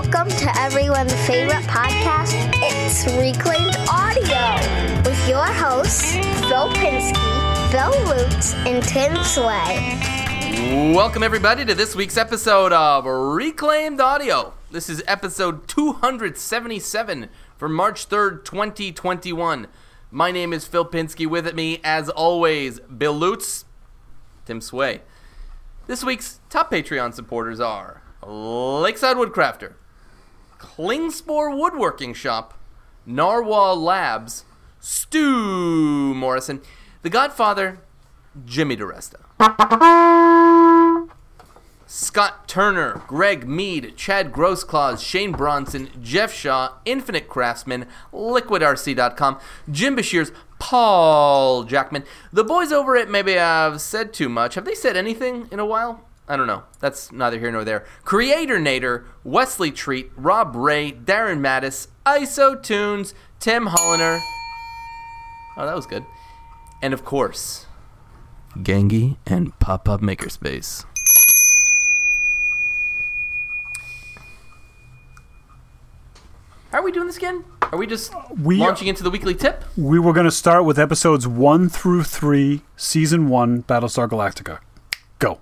Welcome to everyone's favorite podcast. It's Reclaimed Audio with your hosts, Phil Pinsky, Bill Lutz, and Tim Sway. Welcome, everybody, to this week's episode of Reclaimed Audio. This is episode 277 for March 3rd, 2021. My name is Phil Pinsky. With me, as always, Bill Lutz, Tim Sway. This week's top Patreon supporters are Lakeside Woodcrafter, Klingspor Woodworking Shop, Narwhal Labs, Stu Morrison, The Godfather, Jimmy DeResta. Scott Turner, Greg Mead, Chad Grossclaws, Shane Bronson, Jeff Shaw, Infinite Craftsman, LiquidRC.com, Jim Bashir's Paul Jackman. The boys over at Maybe I've Said Too Much. Have they said anything in a while? I don't know. That's neither here nor there. Creator Nader, Wesley Treat, Rob Ray, Darren Mattis, ISO Tunes, Tim Holliner. Oh, that was good. And of course, Gangy and Pop Up Makerspace. How are we doing this again? Are we just uh, We- launching into the weekly tip? We were going to start with episodes one through three, season one, Battlestar Galactica. Go.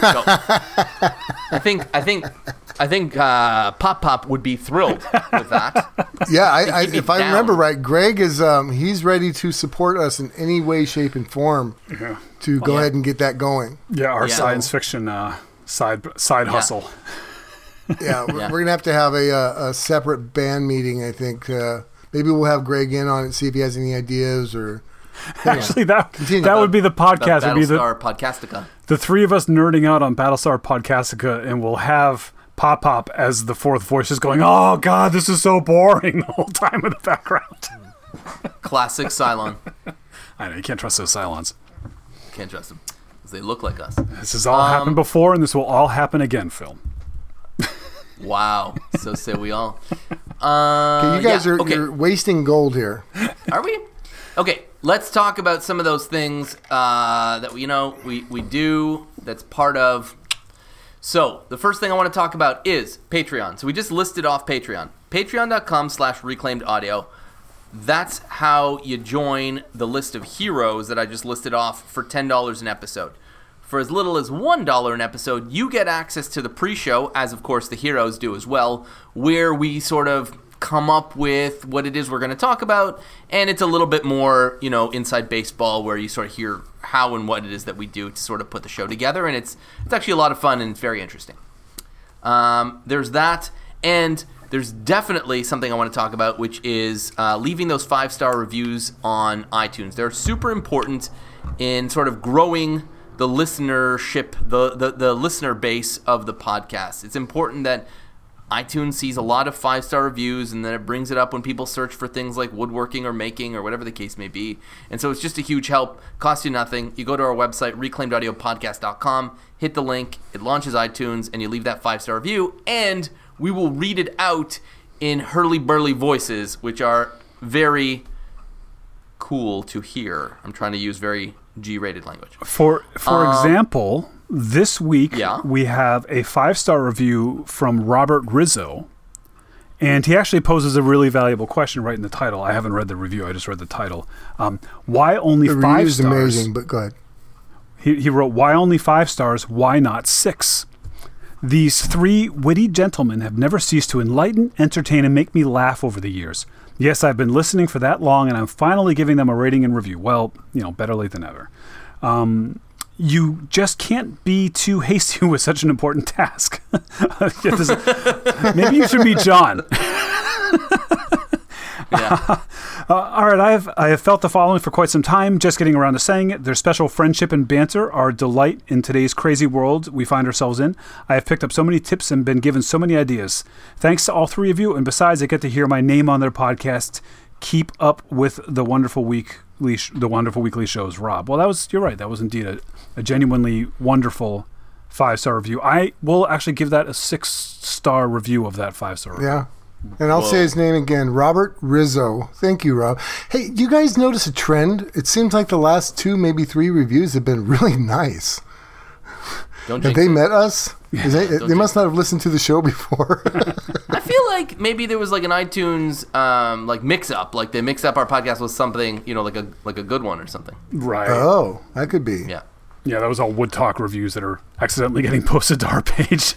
Go. I think I think I think uh, Pop Pop would be thrilled with that. Yeah, I, I, keep me if I remember right, Greg is um, he's ready to support us in any way, shape, and form Yeah, to go Yeah. ahead and get that going. yeah our Yeah. science fiction uh, side side hustle. Yeah, we're, Yeah. we're gonna have to have a, uh, a separate band meeting. I think uh, maybe we'll have Greg in on it, see if he has any ideas or. Actually, that Continue. that would be the About podcast. Would be the, Battlestar Podcastica. the three of us nerding out on Battlestar Podcastica, and we'll have Pop Pop as the fourth voice, just going, "Oh God, this is so boring" the whole time in the background. Classic Cylon. I know you can't trust those Cylons. Can't trust them. 'cause They look like us. This has all Um, happened before, and this will all happen again, Phil. Wow. So say we all. Uh, you guys yeah, are okay. you're wasting gold here. Are we? Okay, let's talk about some of those things uh, that we, you know we we do. That's part of. So the first thing I want to talk about is Patreon. So we just listed off Patreon. Patreon.com/slash Reclaimed Audio. That's how you join the list of heroes that I just listed off for ten dollars an episode. For as little as $1 an episode, you get access to the pre show, as of course the heroes do as well, where we sort of come up with what it is we're going to talk about. And it's a little bit more, you know, inside baseball, where you sort of hear how and what it is that we do to sort of put the show together. And it's, it's actually a lot of fun and very interesting. Um, there's that, and there's definitely something I want to talk about, which is uh, leaving those five star reviews on iTunes. They're super important in sort of growing the listenership, the, the, the listener base of the podcast. It's important that iTunes sees a lot of five star reviews and then it brings it up when people search for things like woodworking or making or whatever the case may be. And so it's just a huge help. Costs you nothing. You go to our website, reclaimedaudiopodcast.com, hit the link, it launches iTunes, and you leave that five star review, and we will read it out in hurly burly voices, which are very cool to hear. I'm trying to use very G rated language. For for um, example, this week Yeah. we have a five star review from Robert Rizzo, and he actually poses a really valuable question right in the title. I haven't read the review; I just read the title. Um, why only The five stars? amazing, but go ahead. He, he wrote, "Why only five stars? Why not six? These three witty gentlemen have never ceased to enlighten, entertain, and make me laugh over the years. Yes, I've been listening for that long, and I'm finally giving them a rating and review. Well, you know, better late than ever. Um, you just can't be too hasty with such an important task. Maybe you should be John. Yeah. Uh, all right, I have I have felt the following for quite some time. Just getting around to saying it. Their special friendship and banter are a delight in today's crazy world we find ourselves in. I have picked up so many tips and been given so many ideas. Thanks to all three of you, and besides, I get to hear my name on their podcast. Keep up with the wonderful weekly, sh- the wonderful weekly shows, Rob. Well, that was you're right. That was indeed a, a genuinely wonderful five star review. I will actually give that a six star review of that five star. Yeah. And I'll say his name again, Robert Rizzo. Thank you, Rob. Hey, you guys notice a trend? It seems like the last two, maybe three reviews have been really nice. Don't Have they it. met us? Is they, they must not have listened to the show before. I feel like maybe there was like an iTunes um, like mix up, like they mix up our podcast with something, you know, like a like a good one or something. Right. Oh, that could be. Yeah. yeah, that was all Wood Talk reviews that are accidentally getting posted to our page.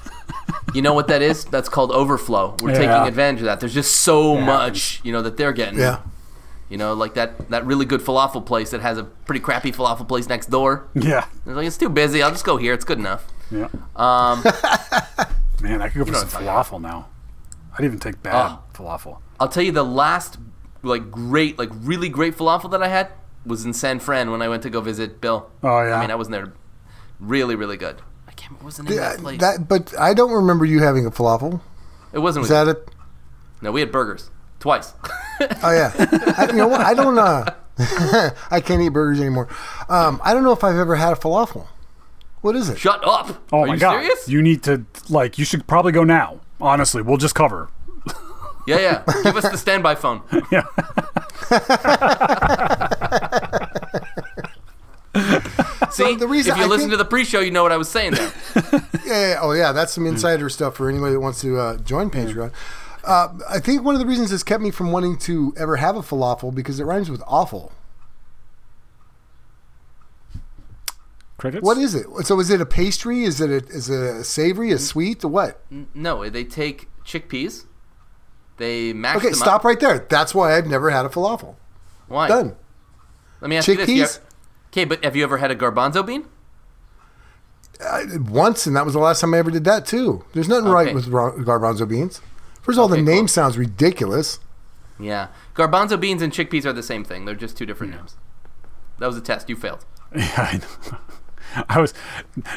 You know what that is? That's called overflow. We're Yeah. taking advantage of that. There's just so Yeah. much, you know, that they're getting. Yeah. You know, like that that really good falafel place that has a pretty crappy falafel place next door. yeah. They're like, it's too busy. I'll just go here. It's good enough. Yeah. Um, Man, I could go for some falafel now. I'd even take bad Oh. falafel. I'll tell you the last like great, like really great falafel that I had was in San Fran when I went to go visit Bill. Oh, yeah? I mean, I wasn't there. Really, really good. I can't. What was the name of Yeah, that place? that, but I don't remember you having a falafel. it wasn't. Is with- that it? no, we had burgers twice. Oh yeah. I, you know what? I don't. Uh, I can't eat burgers anymore. Um, I don't know if I've ever had a falafel. What is it? Shut up. Oh Are my you god. serious? You need to like you should probably go now. Honestly, we'll just cover. Yeah, yeah. Give us the standby phone. Yeah. See, the reason if you I listen think- to the pre-show, you know what I was saying there. Yeah, yeah, Oh yeah, that's some insider stuff for anybody that wants to uh, join Patreon. Uh, I think one of the reasons it's kept me from wanting to ever have a falafel because it rhymes with awful. Crickets. What is it? So is it a pastry? Is it a, is it a savory? A sweet? A what? No, they take chickpeas, they mash Okay, them stop up. right there. That's why I've never had a falafel. Why? Done. Let me ask you this. Chickpeas? Okay, but have you ever had a garbanzo bean? I, once, and that was the last time I ever did that too. There's nothing right with garbanzo beans. First of all, the name cool. sounds ridiculous. Yeah. Garbanzo beans and chickpeas are the same thing. They're just two different names. That was a test. You failed. Yeah, I know. I was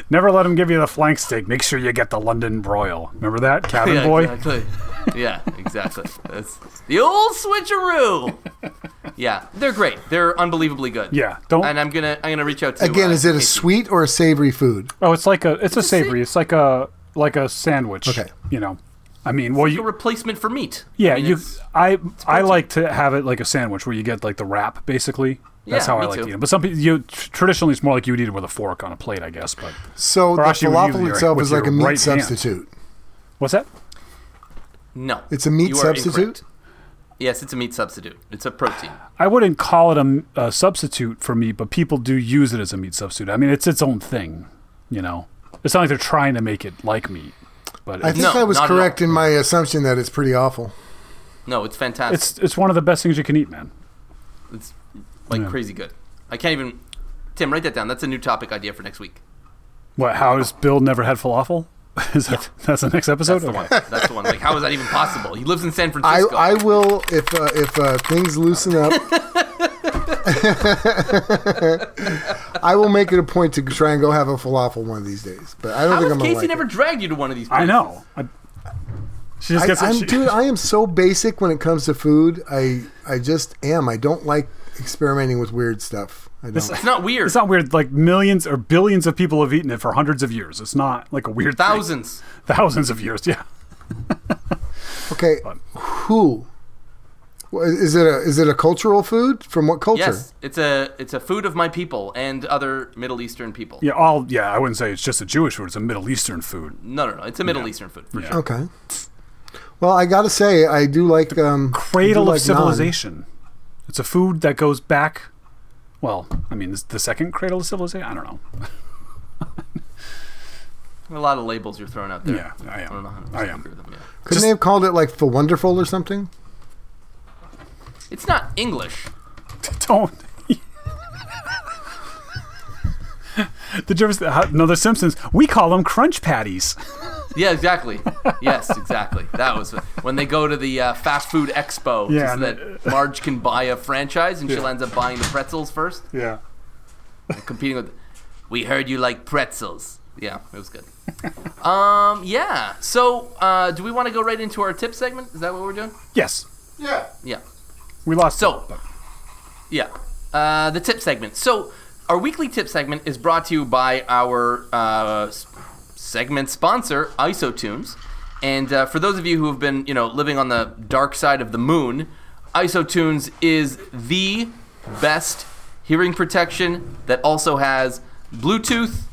never let him give you the flank steak. Make sure you get the London broil. Remember that, cabin yeah, boy? exactly. yeah, exactly. That's the old switcheroo. yeah, they're great. They're unbelievably good. Yeah, don't- And I'm gonna I'm gonna reach out to Again, uh, is it a Casey. sweet or a savory food? Oh, it's like a it's a a sa- savory. It's like a like a sandwich. Okay. You know, I mean, well, Like a you replacement for meat? yeah, I mean, you it's- I I like to have it like a sandwich where you get like the wrap basically. That's Yeah, how I like too. to eat it. But some people, you tr- traditionally, it's more like you would eat it with a fork on a plate, I guess. But So the actually, falafel your- itself is like a meat right hand. substitute. what's that? no. It's a meat substitute? incorrect. Yes, it's a meat substitute. It's a protein. I wouldn't call it a, a substitute for meat, but people do use it as a meat substitute. I mean, it's its own thing. You know, it's not like they're trying to make it like meat, but I think No, I was not at all. correct in my assumption that it's pretty awful. No, it's fantastic. it's it's one of the best things you can eat, man. It's like Yeah. crazy good. I can't even. Tim, write that down. That's a new topic idea for next week. What? How has Bill never had falafel? Is that that's the next episode? That's the one. That's the one. Like, how is that even possible? He lives in San I, Francisco. I will if uh, if uh, things loosen up. I will make it a point to try and go have a falafel one of these days. But I don't how think I'm gonna Casey like never it. dragged you to one of these? I know. I, she just gets. I'm, she- dude, I am so basic when it comes to food. I I just am. I don't like experimenting with weird stuff. I don't. It's not weird. It's not weird. Like millions or billions of people have eaten it for hundreds of years. It's not like a weird thing. Thousands. thousands of years. Yeah. Okay, who? Wha- Is it a is it a cultural food? From what culture? Yes, it's a it's a food of my people and other Middle Eastern people. Yeah. All. Yeah. I wouldn't say it's just a Jewish food. It's a Middle Eastern food. No, no, no. It's a Middle Eastern food for Yeah. sure. Okay. Well, I got to say, I do like um, Cradle do of like naan. civilization. It's a food that goes back. Well, I mean, this- the second cradle of civilization. I don't know. A lot of labels you're throwing out there. Yeah, I am. I don't know how to I am. them. Yeah. Couldn't Just- they have called it like the wonderful or something? It's not English. Don't. Did you ever? see- how- No, the Simpsons. We call them crunch patties. Yeah, exactly. yes, exactly. That was when they go to the uh, fast food expo Yeah, so and that Marge can buy a franchise and she'll ends up buying the pretzels first, Yeah. and competing with. We heard you like pretzels. Yeah, it was good. um, yeah. So, uh, do we want to go right into our tip segment? Is that what we're doing? Yes. Yeah. Yeah. We lost. So, yeah, uh, the tip segment. So, our weekly tip segment is brought to you by our uh, segment sponsor, IsoTunes. And uh, for those of you who have been, you know, living on the dark side of the moon, IsoTunes is the best hearing protection that also has Bluetooth,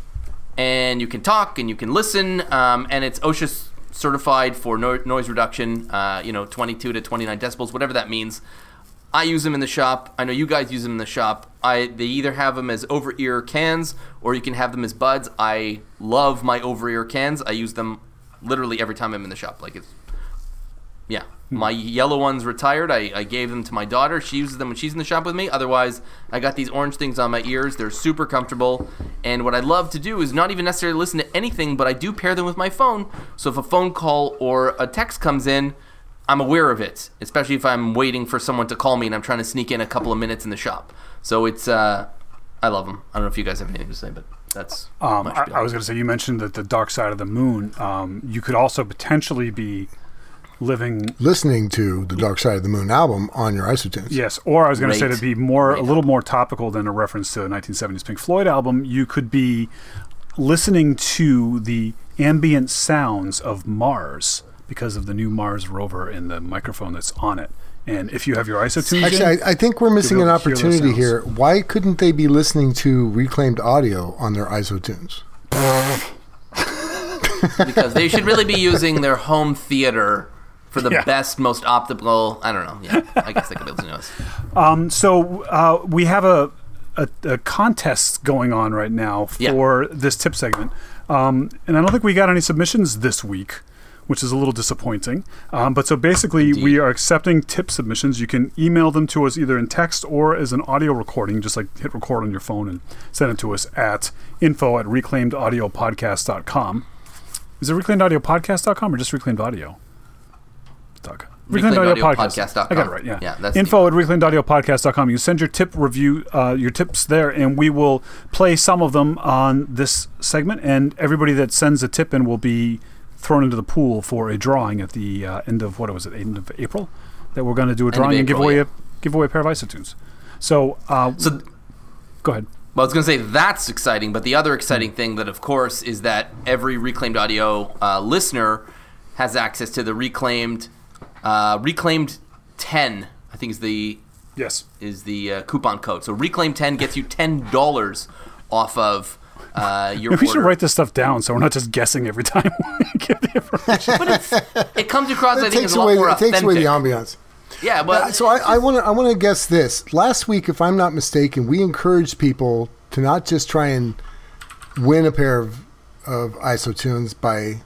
and you can talk and you can listen, um, and it's OSHA certified for no- noise reduction. Uh, you know, 22 to 29 decibels, whatever that means. I use them in the shop. I know you guys use them in the shop. I they either have them as over ear cans or you can have them as buds. I love my over ear cans. I use them literally every time I'm in the shop. Like it's yeah. Hmm. My yellow one's retired. I, I gave them to my daughter. She uses them when she's in the shop with me. Otherwise, I got these orange things on my ears. They're super comfortable. And what I love to do is not even necessarily listen to anything, but I do pair them with my phone. So if a phone call or a text comes in, I'm aware of it, especially if I'm waiting for someone to call me and I'm trying to sneak in a couple of minutes in the shop. So it's, uh, I love them. I don't know if you guys have anything to say, but that's. Um, I. I was going to say, you mentioned that the dark side of the moon. Um, you could also potentially be living. Listening to the Dark Side of the Moon album on your isotunes. Yes, or I was going to say Great. to be more, a Great little more topical than a reference to a 1970s Pink Floyd album. You could be listening to the ambient sounds of Mars because of the new Mars rover and the microphone that's on it. And if you have your isotunes, Actually, I, I think we're missing an be able to hear those opportunity here. Why couldn't they be listening to reclaimed audio on their isotunes? because they should really be using their home theater for the Yeah. best, most optimal. I don't know. Yeah, I guess they could be listening to us. So uh, we have a, a, a contest going on right now Yeah. for this tip segment, um, and I don't think we got any submissions this week, which is a little disappointing. Um, but so basically, we are accepting tip submissions. You can email them to us either in text or as an audio recording. Just like hit record on your phone and send it to us at info at reclaimedaudiopodcast.com. Is it reclaimedaudiopodcast.com or just reclaimed audio? Dot com. Reclaimedaudiopodcast.com. I got it right. Yeah. Yeah, that's Info at reclaimedaudiopodcast.com. You send your tip review, uh, your tips there, and we will play some of them on this segment. And everybody that sends a tip in will be thrown into the pool for a drawing at the uh, end of what was it? End of April. That we're going to do a drawing and give away yeah. a give away a pair of isotunes. So, uh, So, go ahead. well, I was going to say that's exciting, but the other exciting thing that, of course, is that every reclaimed audio uh, listener has access to the reclaimed, uh, reclaimed ten. I think is the Yes. is the uh, coupon code. So reclaim ten gets you ten dollars off of uh, your Maybe we should write this stuff down so we're not just guessing every time we give the information. but it's, it comes across. I It think takes a lot away, more it takes away the ambiance. Yeah, but So I, I want to I want to guess this. Last week, if I'm not mistaken, we encouraged people to not just try and win a pair of of isotunes by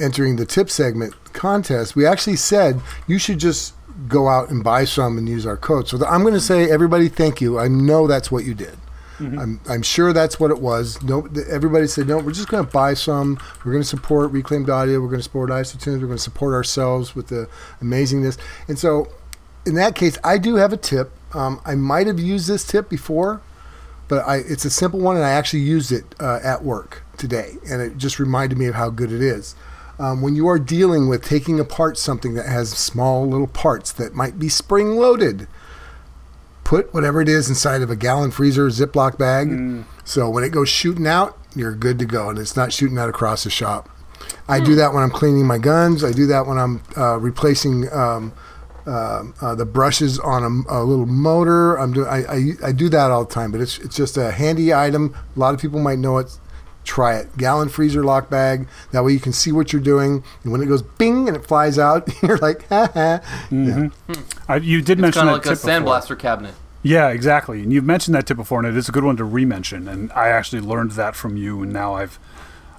entering the tip segment contest. We actually said you should just go out and buy some and use our code. So I'm going to say everybody, thank you. I know that's what you did. I'm, I'm sure that's what it was. No, everybody said no. We're just going to buy some. We're going to support reclaimed audio. We're going to support isotunes. We're going to support ourselves with the amazingness. And so, in that case, I do have a tip. Um, I might have used this tip before, but I, it's a simple one, and I actually used it uh, at work today, and it just reminded me of how good it is. Um, when you are dealing with taking apart something that has small little parts that might be spring loaded, put whatever it is inside of a gallon freezer Ziploc bag. So when it goes shooting out, you're good to go, and it's not shooting out across the shop. I do that when I'm cleaning my guns. I do that when I'm uh, replacing um, uh, uh, the brushes on a, a little motor. I'm do, I, I, I do that all the time, but it's it's just a handy item. A lot of people might know it. Try it. Gallon freezer lock bag. That way you can see what you're doing. And when it goes bing and it flies out, you're like, ha ha. Yeah. I, you did mention kind that of like a tip before. sandblaster cabinet. Yeah, exactly. And you've mentioned that tip before, and it is a good one to re-mention. And I actually learned that from you, and now I've,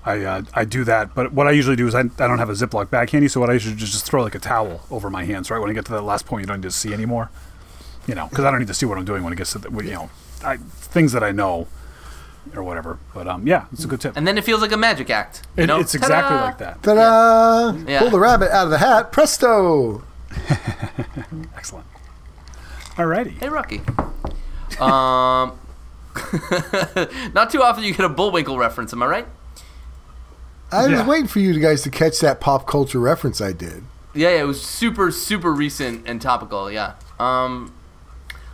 I, uh, I do that. But what I usually do is I, I don't have a Ziploc bag handy, so what I usually do is just throw like a towel over my hands. Right when I get to that last point, you don't need to see anymore. You know, because I don't need to see what I'm doing when it gets to the, you know, I, things that I know or whatever. But um, yeah, it's a good tip. And then it feels like a magic act. You It- know? it's exactly Ta-da! like that. Ta-da! Yeah. Pull the rabbit out of the hat. Presto! Excellent. Alrighty. Hey, Rocky. Um, not too often you get a Bullwinkle reference, am I right? I was waiting for you guys to catch that pop culture reference I did. Yeah, yeah, it was super, super recent and topical. Yeah. Um,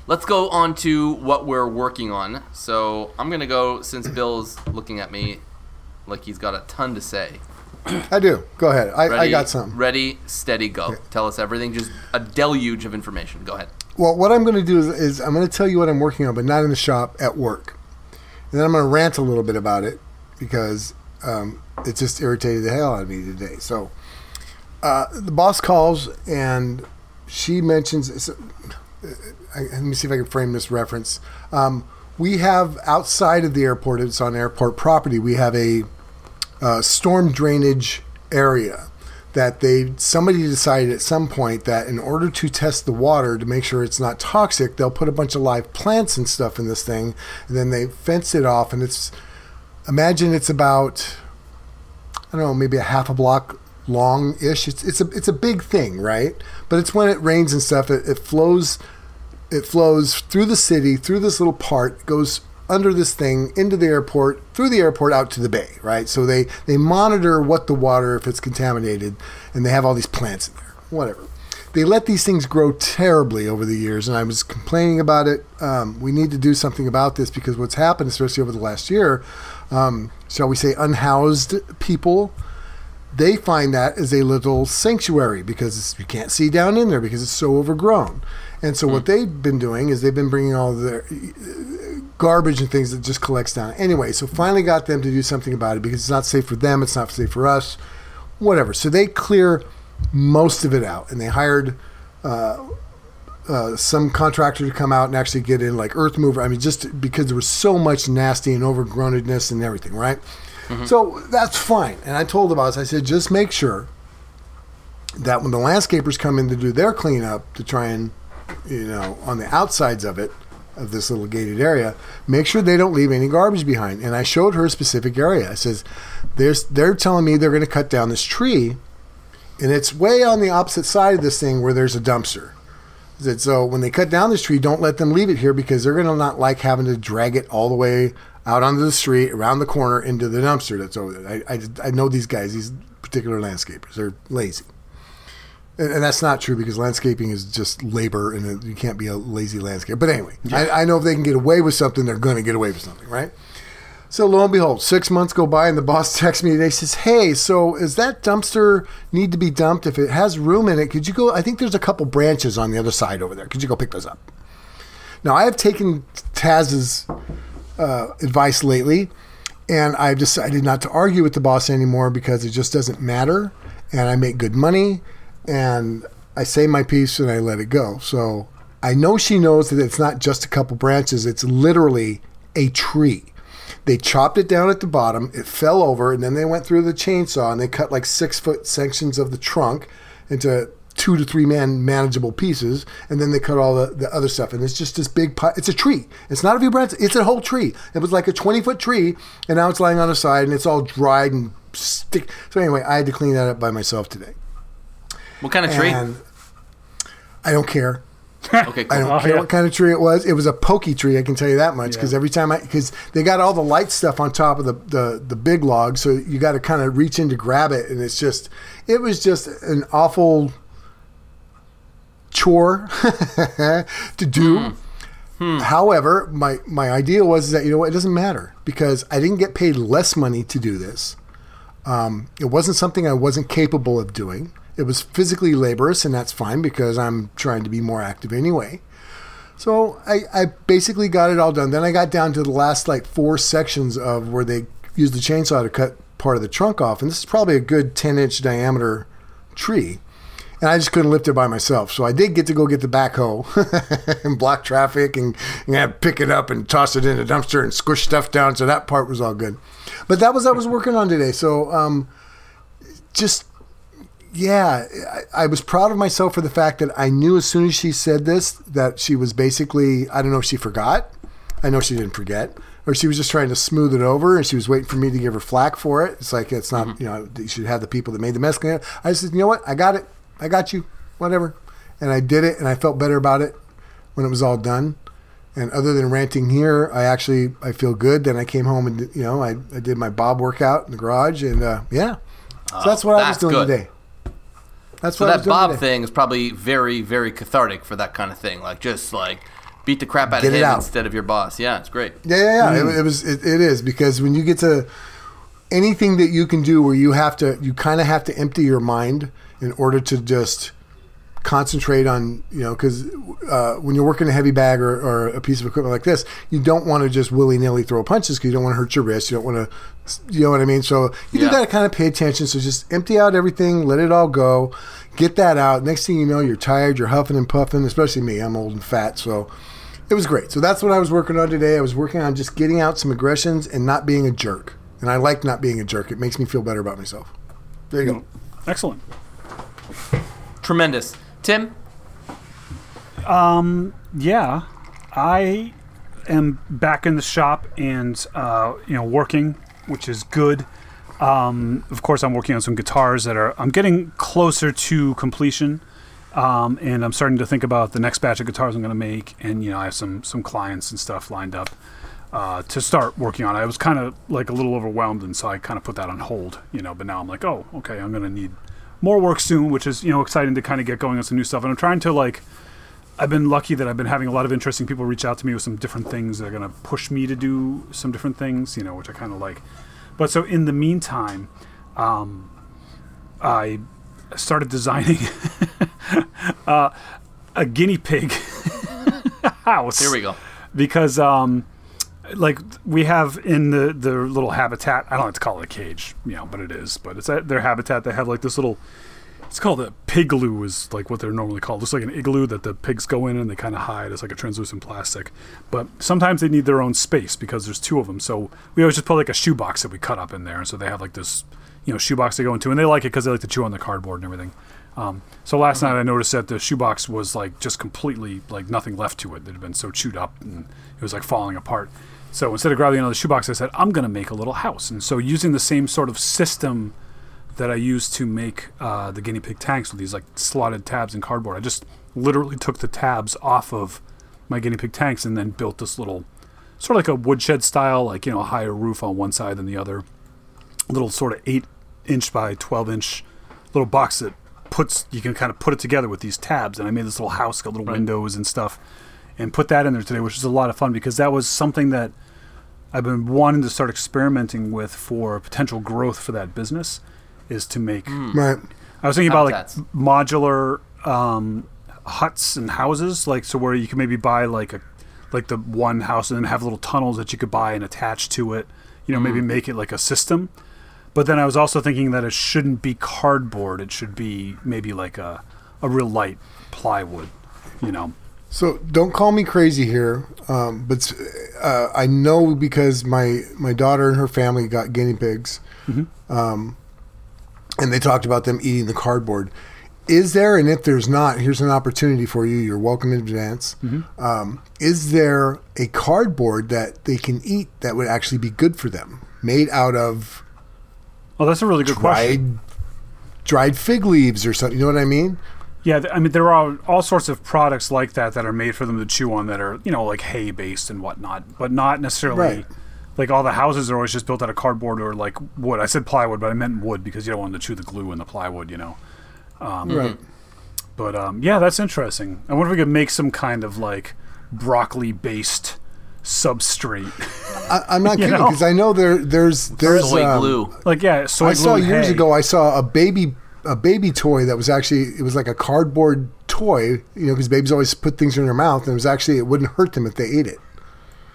let's go on to what we're working on. So I'm gonna go since Bill's looking at me like he's got a ton to say. I do. Go ahead. I, Ready, I got some. Ready, steady, go. Tell us everything. Just a deluge of information. Go ahead. Well, what I'm going to do is, is I'm going to tell you what I'm working on, but not in the shop, at work. And then I'm going to rant a little bit about it because um, it just irritated the hell out of me today. So uh, the boss calls and she mentions. I, let me see if I can frame this reference. Um, we have outside of the airport. It's on airport property. We have a uh, storm drainage area that they somebody decided at some point that in order to test the water to make sure it's not toxic, they'll put a bunch of live plants and stuff in this thing, and then they fence it off. And it's imagine it's about I don't know maybe a half a block long ish. It's it's a it's a big thing, right? But it's when it rains and stuff, it, it flows it flows through the city, through this little part, goes under this thing into the airport, through the airport out to the bay, right? So they they monitor what the water if it's contaminated, and they have all these plants in there, whatever. They let these things grow terribly over the years, and I was complaining about it. Um, we need to do something about this because what's happened, especially over the last year, um, shall we say, unhoused people they find that as a little sanctuary because you can't see down in there because it's so overgrown. And so what they've been doing is they've been bringing all their uh, garbage and things that just collects down. Anyway, so finally got them to do something about it because it's not safe for them, it's not safe for us, whatever. So they clear most of it out, and they hired uh, uh, some contractor to come out and actually get in like earth mover. I mean, just because there was so much nasty and overgrownedness and everything, right? Mm-hmm. So that's fine. And I told the boss, I said, just make sure that when the landscapers come in to do their cleanup to try and, you know, on the outsides of it, of this little gated area, make sure they don't leave any garbage behind. And I showed her a specific area. I says, there's, they're telling me they're going to cut down this tree, and it's way on the opposite side of this thing where there's a dumpster. So when they cut down this tree, don't let them leave it here because they're going to not like having to drag it all the way out onto the street, around the corner, into the dumpster that's over there. I, I, I know these guys, these particular landscapers. They're lazy. And, and that's not true because landscaping is just labor and you can't be a lazy landscaper. But anyway, I, I know if they can get away with something, they're going to get away with something, right? So lo and behold, six months go by and the boss texts me today. Says, "Hey, so is that dumpster need to be dumped? If it has room in it, could you go? I think there's a couple branches on the other side over there. Could you go pick those up?" Now I have taken Taz's uh, advice lately, and I've decided not to argue with the boss anymore because it just doesn't matter, and I make good money, and I say my piece and I let it go. So I know she knows that it's not just a couple branches; it's literally a tree. They chopped it down at the bottom. It fell over, and then they went through the chainsaw and they cut like six foot sections of the trunk into two to three man manageable pieces, and then they cut all the, the other stuff. And it's just this big pot. It's a tree. It's not a few branches. It's a whole tree. It was like a twenty foot tree, and now it's lying on the side, and it's all dried and stick. So anyway, I had to clean that up by myself today, What kind of tree? and I don't care. okay, cool. I don't Oh, care yeah. what kind of tree it was. It was a pokey tree, I can tell you that much. Because Yeah. every time I, because they got all the light stuff on top of the the, the big log, so you got to kind of reach in to grab it, and it's just, it was just an awful chore to do. However, my my idea was that you know what, it doesn't matter because I didn't get paid less money to do this. Um, it wasn't something I wasn't capable of doing. It was physically laborious, and that's fine because I'm trying to be more active anyway. So I, I basically got it all done. Then I got down to the last like four sections of where they used the chainsaw to cut part of the trunk off, and this is probably a good 10 inch diameter tree. And I just couldn't lift it by myself. So I did get to go get the backhoe and block traffic and, and pick it up and toss it in a dumpster and squish stuff down. So that part was all good. But that was I was working on today. So um, just yeah, I, I was proud of myself for the fact that I knew as soon as she said this that she was basically I don't know if she forgot. I know she didn't forget. Or she was just trying to smooth it over and she was waiting for me to give her flack for it. It's like it's not you know, you should have the people that made the mess. I said, you know what? I got it. I got you. Whatever. And I did it and I felt better about it when it was all done. And other than ranting here, I actually I feel good. Then I came home and you know I, I did my Bob workout in the garage and uh, yeah, so that's what I was doing good. today. That's So what I that doing Bob today. thing is probably very, very cathartic for that kind of thing. Like just like beat the crap out Get of it him out. instead of your boss. Yeah, it's great. Yeah, yeah, yeah. Mm. It, it was. It, it is because when you get to anything that you can do where you have to, you kind of have to empty your mind in order to just concentrate on you know because uh, when you're working a heavy bag or, or a piece of equipment like this, you don't want to just willy nilly throw punches because you don't want to hurt your wrist. You don't want to, you know what I mean. So you do Yeah. got to kind of pay attention. So just empty out everything, let it all go, get that out. Next thing you know, you're tired, you're huffing and puffing. Especially me, I'm old and fat, so. It was great. So that's what I was working on today. I was working on just getting out some aggressions and not being a jerk. And I like not being a jerk. It makes me feel better about myself. There you go. Excellent. Tremendous. Tim, Yeah, I am back in the shop and uh, you know working, which is good. Um, of course, I'm working on some guitars that are. I'm getting closer to completion, um, and I'm starting to think about the next batch of guitars I'm going to make. And you know, I have some some clients and stuff lined up uh, to start working on. I was kind of like a little overwhelmed, and so I kind of put that on hold. You know, but now I'm like, oh, okay, I'm going to need more work soon, which is you know exciting to kind of get going on some new stuff. And I'm trying to like. I've been lucky that I've been having a lot of interesting people reach out to me with some different things that are going to push me to do some different things, you know, which I kind of like. But so in the meantime, um, I started designing uh, a guinea pig house. here we go. Because, um, like, we have in the, the little habitat, I don't like to call it a cage, you know, but it is. But it's at their habitat. They have like this little it's called a pigloo is like what they're normally called. It's like an igloo that the pigs go in and they kind of hide. It's like a translucent plastic. But sometimes they need their own space because there's two of them. So we always just put like a shoebox that we cut up in there. And so they have like this, you know, shoebox they go into, and they like it because they like to chew on the cardboard and everything. Um, so last night I noticed that the shoebox was like just completely like nothing left to it. It had been so chewed up and it was like falling apart. So instead of grabbing another shoebox, I said I'm going to make a little house. And so using the same sort of system that I used to make uh, the guinea pig tanks with these like slotted tabs and cardboard. I just literally took the tabs off of my guinea pig tanks and then built this little, sort of like a woodshed style, like you know, a higher roof on one side than the other, little sort of eight inch by twelve inch little box that puts you can kind of put it together with these tabs. And I made this little house, got little windows and stuff, and put that in there today, which is a lot of fun because that was something that I've been wanting to start experimenting with for potential growth for that business is to make. Right. I was thinking about like modular um, huts and houses, like so where you can maybe buy like a like the one house and then have little tunnels that you could buy and attach to it. You know, maybe make it like a system. But then I was also thinking that it shouldn't be cardboard. It should be maybe like a a real light plywood. You know. So don't call me crazy here, um, but uh, I know because my my daughter and her family got guinea pigs, um, and they talked about them eating the cardboard. Is there, and if there's not, here's an opportunity for you. You're welcome in advance. Um, is there a cardboard that they can eat that would actually be good for them, made out of Oh, that's a really good question. dried dried fig leaves or something? You know what I mean? Yeah, I mean there are all sorts of products like that that are made for them to chew on that are you know like hay based and whatnot, but not necessarily Right. like all the houses are always just built out of cardboard or like wood. I said plywood, but I meant wood because you don't want them to chew the glue in the plywood, you know. right. But um, yeah, that's interesting. I wonder if we could make some kind of like broccoli based substrate, I, I'm not kidding because I know there there's there's Soy um, glue. like yeah, soy I glue saw and years hay. ago. I saw a baby a baby toy that was actually it was like a cardboard toy. You know, because babies always put things in their mouth, and it was actually it wouldn't hurt them if they ate it.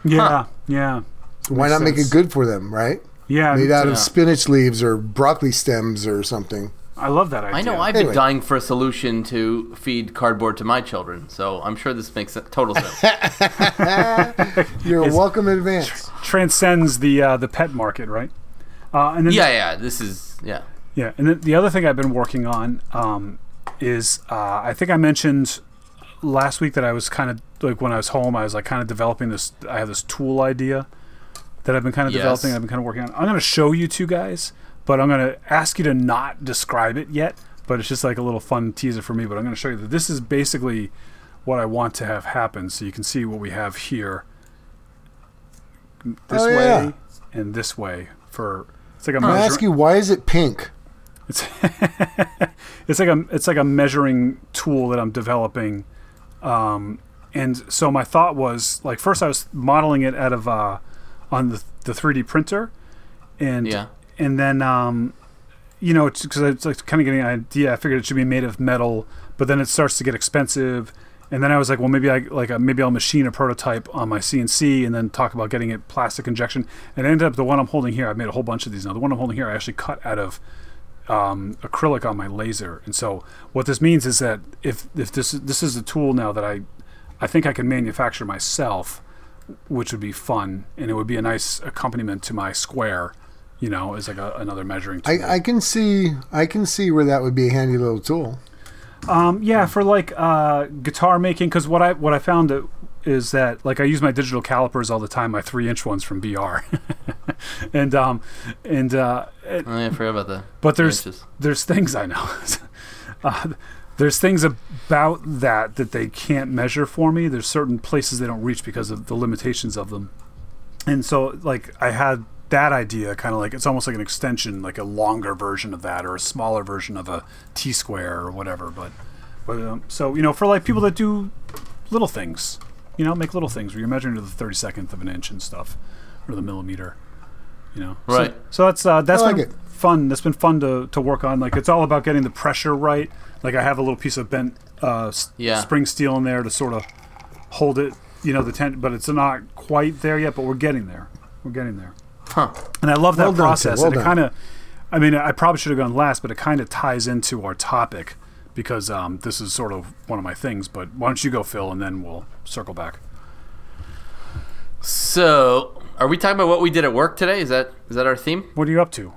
Yeah, yeah, Why Makes not make sense. it good for them, right? yeah. Made out Yeah. of spinach leaves or broccoli stems or something. I love that idea. I know I've Anyway. been dying for a solution to feed cardboard to my children, so I'm sure this makes total sense. You're It's- welcome in advance. transcends the uh, the pet market, right? Uh, and then yeah, yeah, this is yeah. Yeah, and then the other thing I've been working on um, is uh, I think I mentioned last week that I was kind of like when I was home, I was like kind of developing this. I have this tool idea that I've been kind of Yes. developing. I've been kind of working on. I'm going to show you two guys, but I'm going to ask you to not describe it yet. But it's just like a little fun teaser for me. But I'm going to show you that this is basically what I want to have happen, so you can see what we have here. This Oh, way yeah. and this way for. It's like a Can I measure- ask you why is it pink? It's it's like a it's like a measuring tool that I'm developing, um, and so my thought was like first I was modeling it out of uh, on the the 3D printer, and Yeah. and then um, you know, because it's like kind of getting an idea. I figured it should be made of metal, but then it starts to get expensive. And then I was like, well, maybe I like uh, maybe I'll machine a prototype on my CNC and then talk about getting it plastic injection. And it ended up the one I'm holding here. I've made a whole bunch of these now. The one I'm holding here, I actually cut out of um, acrylic on my laser. And so what this means is that if if this this is a tool now that I I think I can manufacture myself, which would be fun, and it would be a nice accompaniment to my square. You know, as like a, another measuring tool. I, I can see I can see where that would be a handy little tool. Um, yeah, for like uh, guitar making, because what I what I found that is that like I use my digital calipers all the time, my three inch ones from BR, and um, and uh, it- Oh, yeah, I forgot about that. but there's Inches. there's things I know. uh, there's things about that that they can't measure for me. There's certain places they don't reach because of the limitations of them. And so, like, I had that idea, kind of like it's almost like an extension, like a longer version of that, or a smaller version of a T square or whatever. But, but um, so you know, for like people that do little things, you know, make little things where you're measuring to the thirty secondth of an inch and stuff, or the millimeter. You know, Right. So, that's uh, that's like been it. fun. That's been fun to, to work on. Like it's all about getting the pressure right. Like I have a little piece of bent uh, s- Yeah. spring steel in there to sort of hold it. You know the tent, but it's not quite there yet. But we're getting there. We're getting there. Huh. And I love that Well done, process. Well and it kind of, I mean, I probably should have gone last, but it kind of ties into our topic because um, this is sort of one of my things. But why don't you go, Phil, and then we'll circle back. So, are we talking about what we did at work today? Is that is that our theme? What are you up to?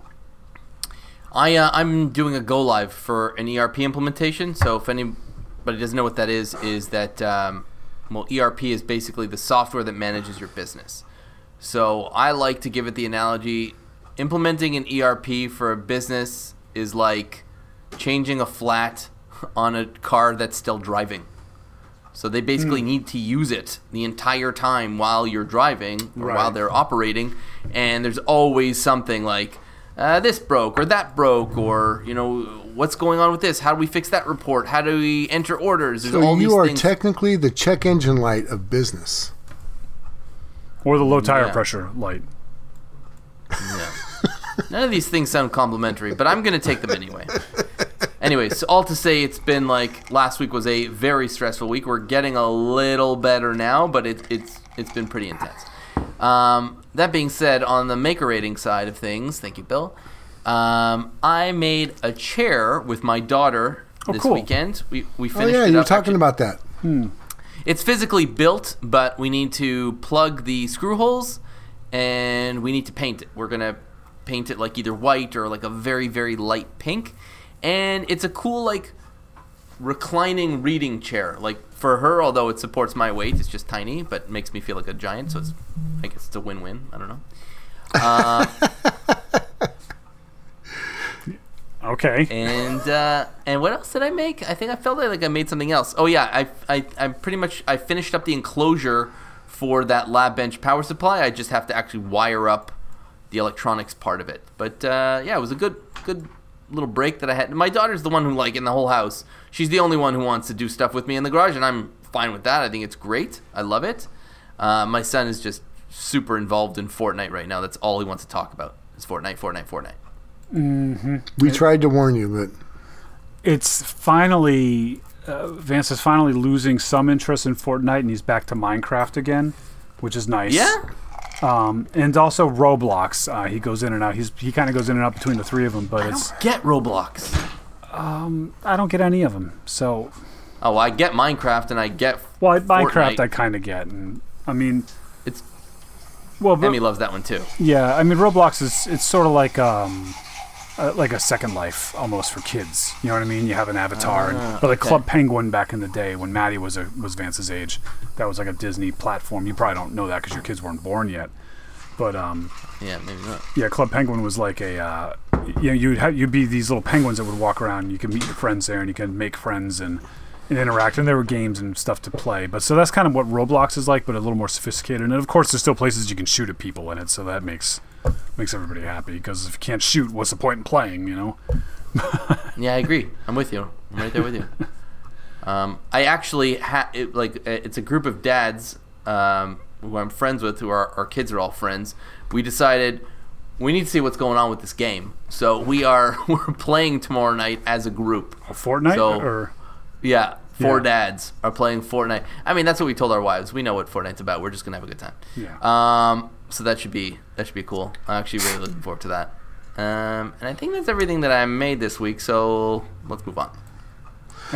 I uh, I'm doing a go live for an ERP implementation. So if anybody doesn't know what that is, is that um, well ERP is basically the software that manages your business. So I like to give it the analogy: implementing an ERP for a business is like changing a flat on a car that's still driving. So they basically need to use it the entire time while you're driving or while they're operating, and there's always something like uh, this broke or that broke or you know what's going on with this? How do we fix that report? How do we enter orders? There's So all you these are things. technically the check engine light of business. Or the low tire Yeah. pressure light? Yeah. None of these things sound complimentary, but I'm going to take them anyway. Anyway, so all to say, it's been like last week was a very stressful week. We're getting a little better now, but it, it's it's been pretty intense. Um, that being said, on the maker rating side of things, thank you, Bill. Um, I made a chair with my daughter Oh, this cool. weekend. We we finished. Oh yeah, you were talking actually. about that. It's physically built, but we need to plug the screw holes and we need to paint it. We're going to paint it like either white or like a very, very light pink. And it's a cool, like, reclining reading chair. Like, for her, although it supports my weight, it's just tiny, but makes me feel like a giant. So it's, I guess it's a win win. I don't know. Uh, Okay. and uh, and what else did I make? I think I felt like I made something else. Oh yeah, I I I pretty much I finished up the enclosure for that lab bench power supply. I just have to actually wire up the electronics part of it. But uh, yeah, it was a good good little break that I had. My daughter's the one who like in the whole house. She's the only one who wants to do stuff with me in the garage, and I'm fine with that. I think it's great. I love it. Uh, my son is just super involved in Fortnite right now. That's all he wants to talk about. Is Fortnite, Fortnite, Fortnite. Mm-hmm. We tried to warn you, but it's finally uh, Vance is finally losing some interest in Fortnite, and he's back to Minecraft again, which is nice. Yeah. Um, and also Roblox. Uh, he goes in and out. He's he kind of goes in and out between the three of them, but I it's don't get Roblox. um, I don't get any of them. So Oh, I get Minecraft and I get well, I- Minecraft Fortnite. I kind of get, and I mean, It's well, but, Emmy loves that one too. yeah, I mean Roblox is it's sort of like um. Uh, like a second life almost for kids. You know what I mean? You have an avatar, and, Ah, or like okay. Club Penguin back in the day when Maddie was a, was Vance's age. That was like a Disney platform. You probably don't know that because your kids weren't born yet. But um, Yeah, maybe not. yeah, Club Penguin was like a uh, you know you'd have, you'd be these little penguins that would walk around. You can meet your friends there, and you can make friends and, and interact. And there were games and stuff to play. But so that's kind of what Roblox is like, but a little more sophisticated. And of course, there's still places you can shoot at people in it, so that makes makes everybody happy. Because if you can't shoot, what's the point in playing? You know? Yeah, I agree. I'm with you. I'm right there with you. Um, I actually ha- it, like it's a group of dads um, who I'm friends with, who are our kids are all friends. We decided we need to see what's going on with this game. So we are we're playing tomorrow night as a group. A Fortnite So- or Yeah, four Yeah. dads are playing Fortnite. I mean, that's what we told our wives. We know what Fortnite's about. We're just gonna have a good time. Yeah. Um. So that should be that should be cool. I'm actually really looking forward to that. Um. And I think that's everything that I made this week. So let's move on.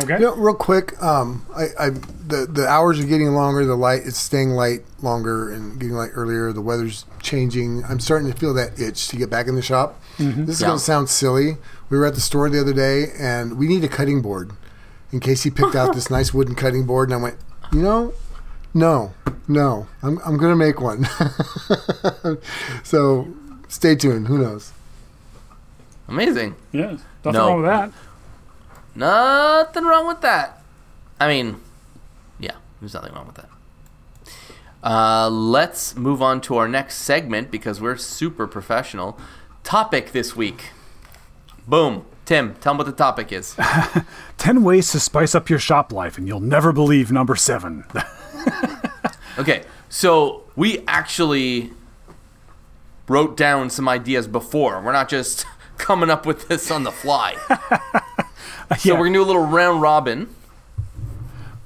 okay. You know, real quick, um, I, I the the hours are getting longer. The light it's staying light longer and getting light earlier. The weather's changing. I'm starting to feel that itch to get back in the shop. This is Yeah. going to sound silly. We were at the store the other day and we need a cutting board. In Casey picked out this nice wooden cutting board, and I went, you know, no, no, I'm I'm going to make one. so stay tuned. Who knows? Amazing. Yeah. Nothing No. wrong with that. Nothing wrong with that. I mean, yeah, there's nothing wrong with that. Uh, let's move on to our next segment because we're super professional. Topic this week. Boom. Tim, tell them what the topic is. 10 ways to spice up your shop life, and you'll never believe number seven. Okay, so we actually wrote down some ideas before. We're not just coming up with this on the fly. So Yeah. we're gonna do a little round robin.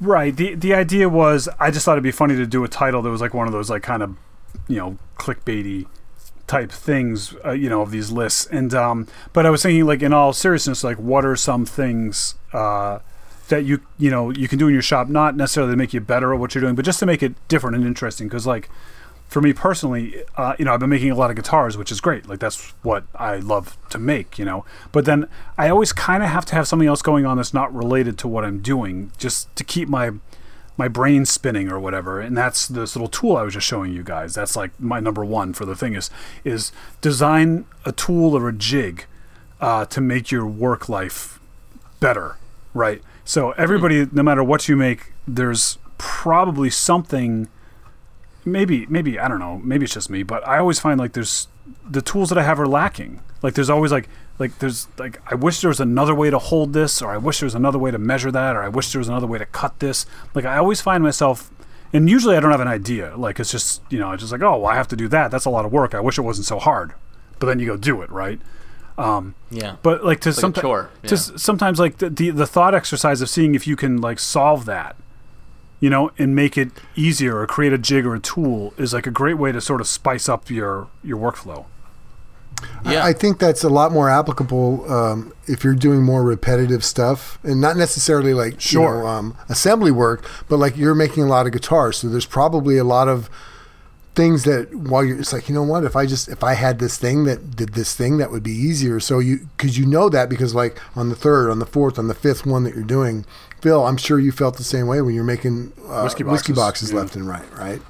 Right. The the idea was I just thought it'd be funny to do a title that was like one of those like kind of you know clickbaity type things uh, you know of these lists and um but I was thinking like in all seriousness like what are some things uh that you you know you can do in your shop not necessarily to make you better at what you're doing but just to make it different and interesting because like for me personally, uh, you know, I've been making a lot of guitars, which is great. Like that's what I love to make, you know. But then I always kind of have to have something else going on that's not related to what I'm doing, just to keep my my brain spinning or whatever. And that's this little tool I was just showing you guys. That's like my number one for the thing is is design a tool or a jig uh, to make your work life better, right? So everybody, no matter what you make, there's probably something maybe maybe I don't know, maybe it's just me, but I always find like there's the tools that I have are lacking. Like there's always like like there's like I wish there was another way to hold this or I wish there was another way to measure that or I wish there was another way to cut this. Like I always find myself and usually I don't have an idea. Like it's just, you know, it's just like, "Oh, well, I have to do that. That's a lot of work. I wish it wasn't so hard." But then you go do it, right? Um, Yeah. But like to like a sometimes, to sometimes like the, the the thought exercise of seeing if you can like solve that, you know, and make it easier or create a jig or a tool is like a great way to sort of spice up your your workflow. Yeah. I think that's a lot more applicable um, if you're doing more repetitive stuff and not necessarily like Sure. you know, um, assembly work, but like you're making a lot of guitars. So there's probably a lot of things that while you're, it's like, you know what, if I just, if I had this thing that did this thing, that would be easier. So you, cause you know that because like on the third, on the fourth, on the fifth one that you're doing, Phil, I'm sure you felt the same way when you're making uh, Whiskey whiskey boxes, boxes yeah. left and right, right?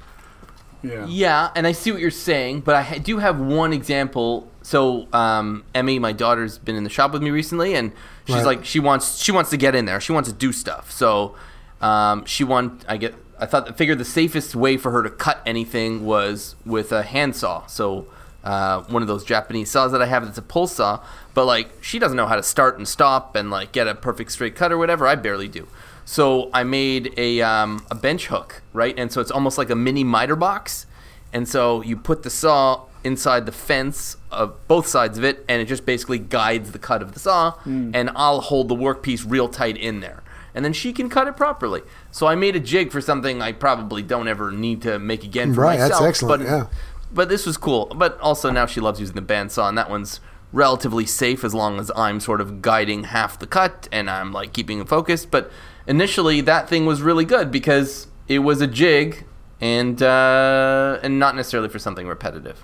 Yeah. Yeah, and I see what you're saying, but I do have one example. So, um, Emmy, my daughter's been in the shop with me recently, and she's Right. like, she wants, she wants to get in there. She wants to do stuff. So, um, she want, I get, I thought, figured the safest way for her to cut anything was with a handsaw. So, uh, one of those Japanese saws that I have that's a pull saw, but like she doesn't know how to start and stop and like get a perfect straight cut or whatever. I barely do. So I made a um, a bench hook, right? And so it's almost like a mini miter box. And so you put the saw inside the fence of both sides of it, and it just basically guides the cut of the saw. And I'll hold the workpiece real tight in there, and then she can cut it properly. So I made a jig for something I probably don't ever need to make again for Right, that's myself. excellent, But yeah. but this was cool. But also now she loves using the bandsaw, and that one's relatively safe as long as I'm sort of guiding half the cut and I'm like keeping it focused. But initially, that thing was really good because it was a jig and uh, and not necessarily for something repetitive.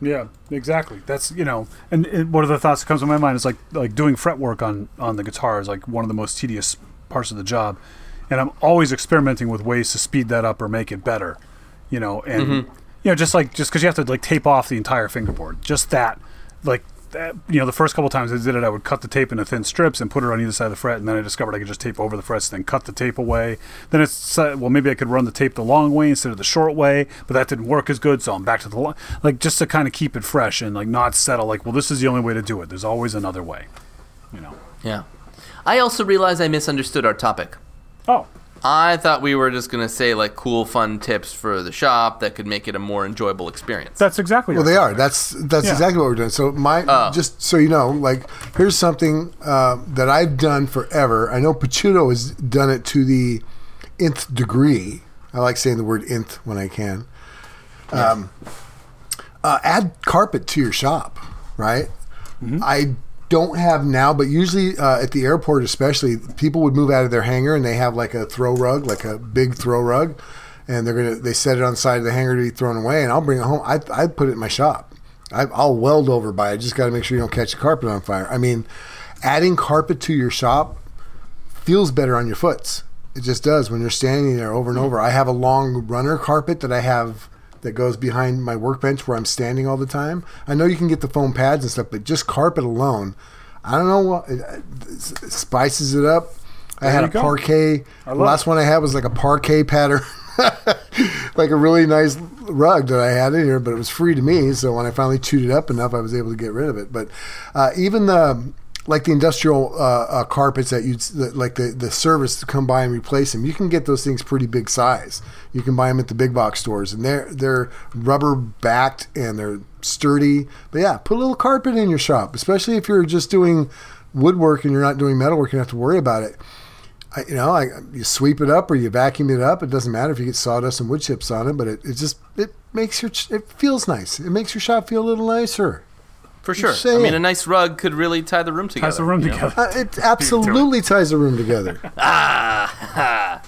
Yeah, exactly. That's you know, and, and one of the thoughts that comes to my mind is like like doing fretwork on on the guitar is like one of the most tedious parts of the job, and I'm always experimenting with ways to speed that up or make it better, you know, and you know just like just because you have to like tape off the entire fingerboard, just that, like. You know, the first couple times I did it, I would cut the tape into thin strips and put it on either side of the fret, and then I discovered I could just tape over the frets, and then cut the tape away. Then it's uh, well, maybe I could run the tape the long way instead of the short way, but that didn't work as good, so I'm back to the long. Like just to kind of keep it fresh and like not settle. Like, well, this is the only way to do it. There's always another way. You know. Yeah. I also realized I misunderstood our topic. Oh. I thought we were just gonna say like cool, fun tips for the shop that could make it a more enjoyable experience. That's exactly. Well, what they I'm are. saying. That's that's Yeah. exactly what we're doing. So my Oh. just so you know, like here's something uh, that I've done forever. I know Pachuto has done it to the nth degree. I like saying the word nth when I can. Um, uh, add carpet to your shop, right? I don't have now, but usually uh, at the airport, especially, people would move out of their hangar and they have like a throw rug, like a big throw rug, and they're gonna they set it on the side of the hangar to be thrown away, and I'll bring it home. I I put it in my shop. I, I'll weld over by it. Just got to make sure you don't catch the carpet on fire. I mean, adding carpet to your shop feels better on your foots. It just does when you're standing there over and over. I have a long runner carpet that I have that goes behind my workbench where I'm standing all the time. I know you can get the foam pads and stuff, but just carpet alone, I don't know what it, it spices it up. I had a go. parquet. The last it. one I had was like a parquet pattern, like a really nice rug that I had in here, but it was free to me. So when I finally chewed it up enough, I was able to get rid of it. But uh, even the like the industrial uh, uh, carpets that you like the the service to come by and replace them, you can get those things pretty big size. You can buy them at the big box stores, and they're they're rubber backed and they're sturdy. But yeah, put a little carpet in your shop, especially if you're just doing woodwork and you're not doing metalwork. You don't have to worry about it. I, you know, I, you sweep it up or you vacuum it up. It doesn't matter if you get sawdust and wood chips on it, but it, it just it makes your it feels nice. It makes your shop feel a little nicer. For sure. I mean, a nice rug could really tie the room together. ties the room you know? together. Uh, it absolutely ties the room together.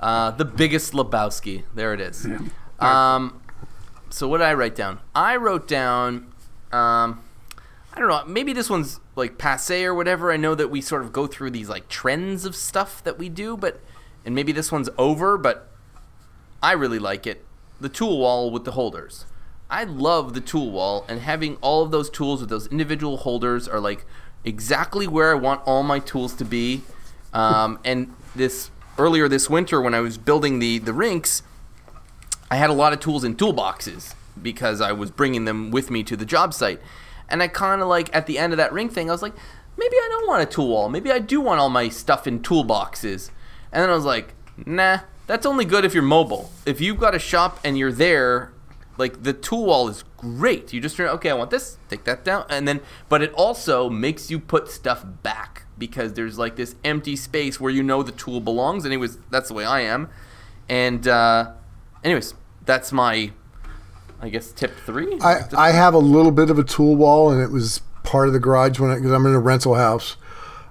Uh, the biggest Lebowski. There it is. Um, so what did I write down? I wrote down, um, I don't know, maybe this one's like passe or whatever. I know that we sort of go through these like trends of stuff that we do, but and maybe this one's over, but I really like it. The tool wall with the holders. I love the tool wall and having all of those tools with those individual holders are like exactly where I want all my tools to be. Um, and this earlier this winter when I was building the the rinks, I had a lot of tools in toolboxes because I was bringing them with me to the job site. And I kind of like at the end of that ring thing, I was like, maybe I don't want a tool wall. Maybe I do want all my stuff in toolboxes. And then I was like, nah, that's only good if you're mobile. If you've got a shop and you're there, like the tool wall is great. You just turn, okay, I want this, take that down, and then, but it also makes you put stuff back because there's like this empty space where you know the tool belongs. Anyways, that's the way I am. And, uh, anyways, that's my, I guess, tip three. I, I have a little bit of a tool wall, and it was part of the garage when because I'm in a rental house,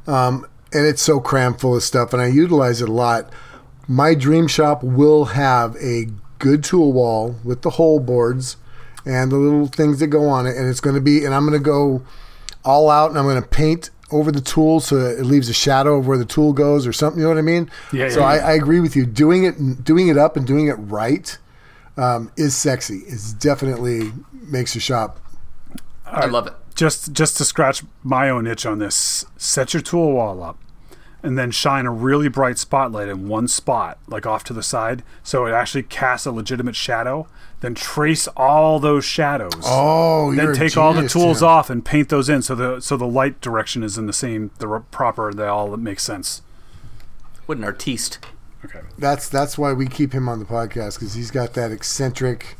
um, and it's so crammed full of stuff, and I utilize it a lot. My dream shop will have a good tool wall with the hole boards and the little things that go on it, and it's going to be, and I'm going to go all out, and I'm going to paint over the tool so it leaves a shadow of where the tool goes or something. You know what I mean? Yeah, So yeah, I, yeah. I agree with you. Doing it, doing it up, and doing it right um, is sexy. It's definitely makes your shop. I love it. just just to scratch my own itch on this, set your tool wall up, and then shine a really bright spotlight in one spot, like off to the side, so it actually casts a legitimate shadow. Then trace all those shadows. Oh, then you're a take all the tools Tim. off and paint those in, so the so the light direction is in the same, the proper. They all make sense. What an artiste. Okay. That's that's why we keep him on the podcast because he's got that eccentric,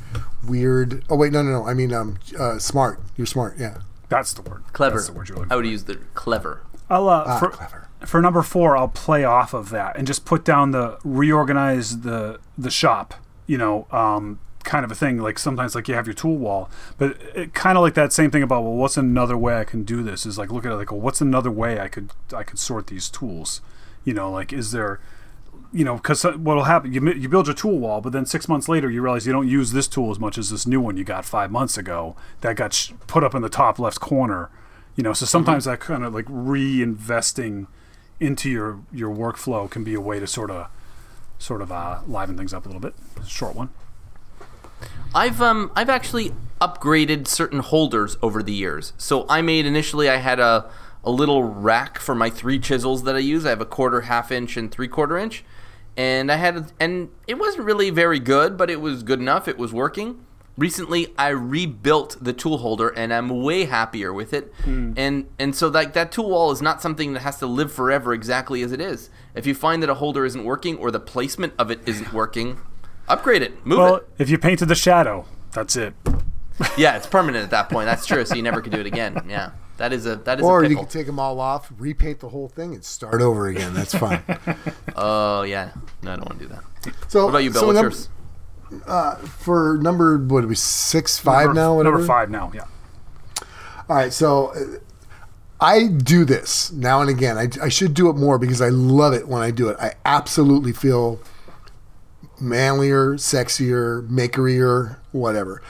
weird. Oh wait, no, no, no. I mean, um, uh, smart. You're smart. Yeah. That's the word. Clever. That's the word you're looking I for. would use the clever. I'll uh, Ah, for, clever. For number four, I'll play off of that and just put down the reorganize the the shop. You know, um, kind of a thing. Like sometimes, like you have your tool wall, but it kind of like that same thing about well, what's another way I can do this? Is like look at it like, well, what's another way I could I could sort these tools? You know, like is there you know, because what'll happen, you, you build your tool wall, but then six months later, you realize you don't use this tool as much as this new one you got five months ago that got sh- put up in the top left corner. You know, so sometimes that kind of like reinvesting into your your workflow can be a way to sort of sort of uh, liven things up a little bit. Short one. I've um I've actually upgraded certain holders over the years. So I made initially I had a a little rack for my three chisels that I use. I have a quarter, half inch, and three quarter inch, and I had and it wasn't really very good, but it was good enough. It was working. Recently I rebuilt the tool holder and I'm way happier with it. Hmm. And and so like that tool wall is not something that has to live forever exactly as it is. If you find that a holder isn't working or the placement of it isn't working, upgrade it, move Well, it. if you painted the shadow, that's it. Yeah, it's permanent at that point. That's true. So you never could do it again. Yeah, that is a that is Or a you can take them all off, repaint the whole thing, and start over again. That's fine. Oh yeah, no, I don't want to do that. So, What about you, Bill? so What's num- yours? For number, what are we, six, five number, now? Whatever. Number five now. Yeah. All right, so uh, I do this now and again. I, I should do it more because I love it when I do it. I absolutely feel manlier, sexier, makerier, whatever.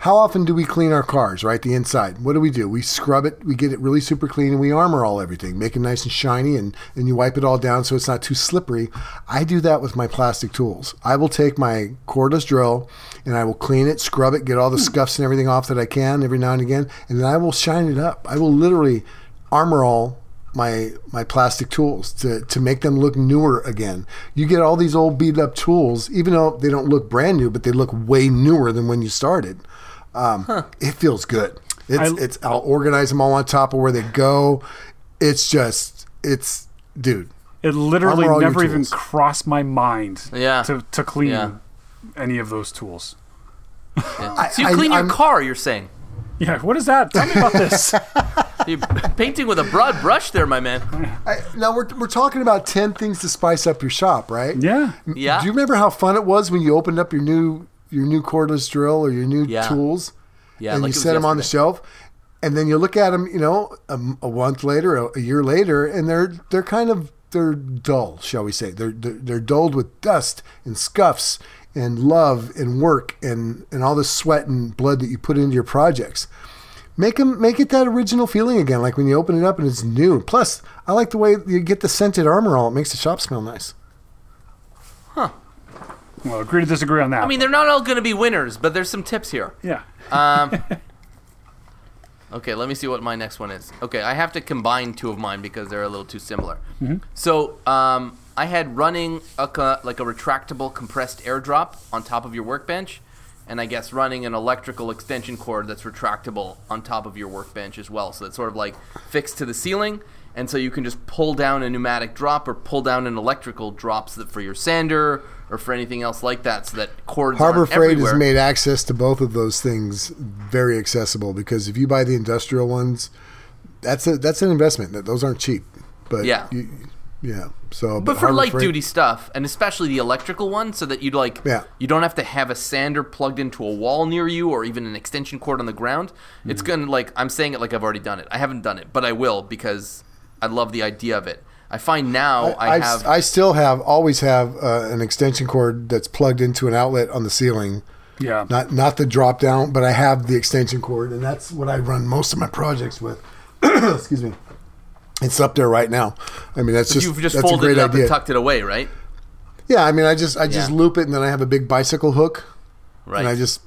How often do we clean our cars, right? The inside. What do we do? We scrub it, we get it really super clean, and we armor all everything, make it nice and shiny, and, and you wipe it all down so it's not too slippery. I do that with my plastic tools. I will take my cordless drill and I will clean it, scrub it, get all the hmm. scuffs and everything off that I can every now and again, and then I will shine it up. I will literally armor all my my plastic tools to to make them look newer again. You get all these old beat up tools, even though they don't look brand new, but they look way newer than when you started. Um, It feels good. It's I- it's I'll organize them all on top of where they go. It's just it's dude. It literally Armor all your never even crossed my mind Yeah. to, to clean Yeah. any of those tools. Yeah. so you I- clean your I'm- car? You're saying? Yeah, what is that? Tell me about this. You're painting with a broad brush there, my man. I, now we're we're talking about ten things to spice up your shop, right? yeah. Yeah. Do you remember how fun it was when you opened up your new your new cordless drill or your new Yeah. tools? Yeah, and like you set them on the shelf, and then you look at them, you know, a, a month later, a, a year later, and they're they're kind of they're dull, shall we say? They're they're, they're dulled with dust and scuffs and love and work and and all the sweat and blood that you put into your projects. Make them make it that original feeling again, like when you open it up and it's new. Plus, I like the way you get the scented armor all. It makes the shop smell nice. Well, agree to disagree on that. I mean, they're not all going to be winners, but there's some tips here. yeah. Um, okay, let me see what my next one is. Okay, I have to combine two of mine because they're a little too similar. So, um, I had running a like a retractable compressed airdrop on top of your workbench, and I guess running an electrical extension cord that's retractable on top of your workbench as well. So it's sort of like fixed to the ceiling, and so you can just pull down a pneumatic drop or pull down an electrical drop so that for your sander or for anything else like that, so that cords Harbor Freight everywhere. has made access to both of those things very accessible because if you buy the industrial ones, that's a that's an investment. Those aren't cheap. But Yeah. you, yeah. So, But for Harbor light Freight- duty stuff, and especially the electrical one, so that you'd like Yeah. you don't have to have a sander plugged into a wall near you or even an extension cord on the ground. Hmm. It's gonna like I'm saying it like I've already done it. I haven't done it, but I will because I love the idea of it. I find now I, I've- I still have always have uh, an extension cord that's plugged into an outlet on the ceiling. Yeah. Not not the drop down, but I have the extension cord, and that's what I run most of my projects with. Excuse me. It's up there right now. I mean, that's just you've just that's a folded great it up idea. and tucked it away, right? yeah, I mean, I just I just Yeah. loop it, and then I have a big bicycle hook, Right. and I just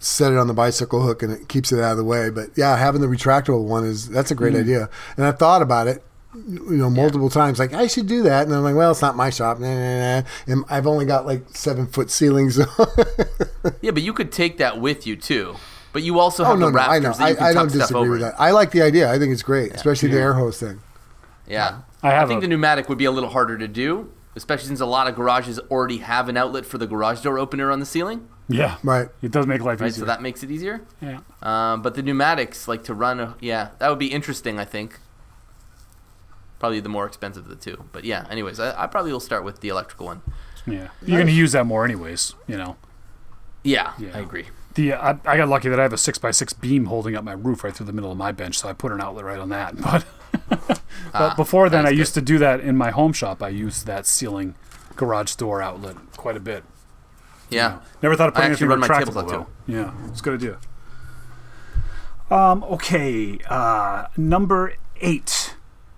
set it on the bicycle hook, and it keeps it out of the way. But yeah, having the retractable one is that's a great idea, and I've thought about it. You know, multiple times, like I should do that, and I'm like, well, it's not my shop, nah, nah, nah. and I've only got like seven foot ceilings. yeah, but you could take that with you too. But you also Oh have no, the no, I know. that you I, can I tuck don't stuff disagree over. with that. I like the idea. I think it's great, especially the air hose thing. Yeah. I have think a- the pneumatic would be a little harder to do, especially since a lot of garages already have an outlet for the garage door opener on the ceiling. Yeah. Right. It does make life Right, easier. so that makes it easier. yeah. Um, but the pneumatics, like to run, a, yeah, that would be interesting. I think probably the more expensive of the two. But yeah, anyways, I, I probably will start with the electrical one. Yeah. You're going to use that more anyways, you know. Yeah, Yeah. I agree. The I, I got lucky that I have a six by six beam holding up my roof right through the middle of my bench, so I put an outlet right on that. But but before then, I is used to do that in my home shop. I used that ceiling garage door outlet quite a bit. Yeah, Never thought of putting anything retractable though. out Yeah, it's a good idea. Um. Okay. Uh. Number eight.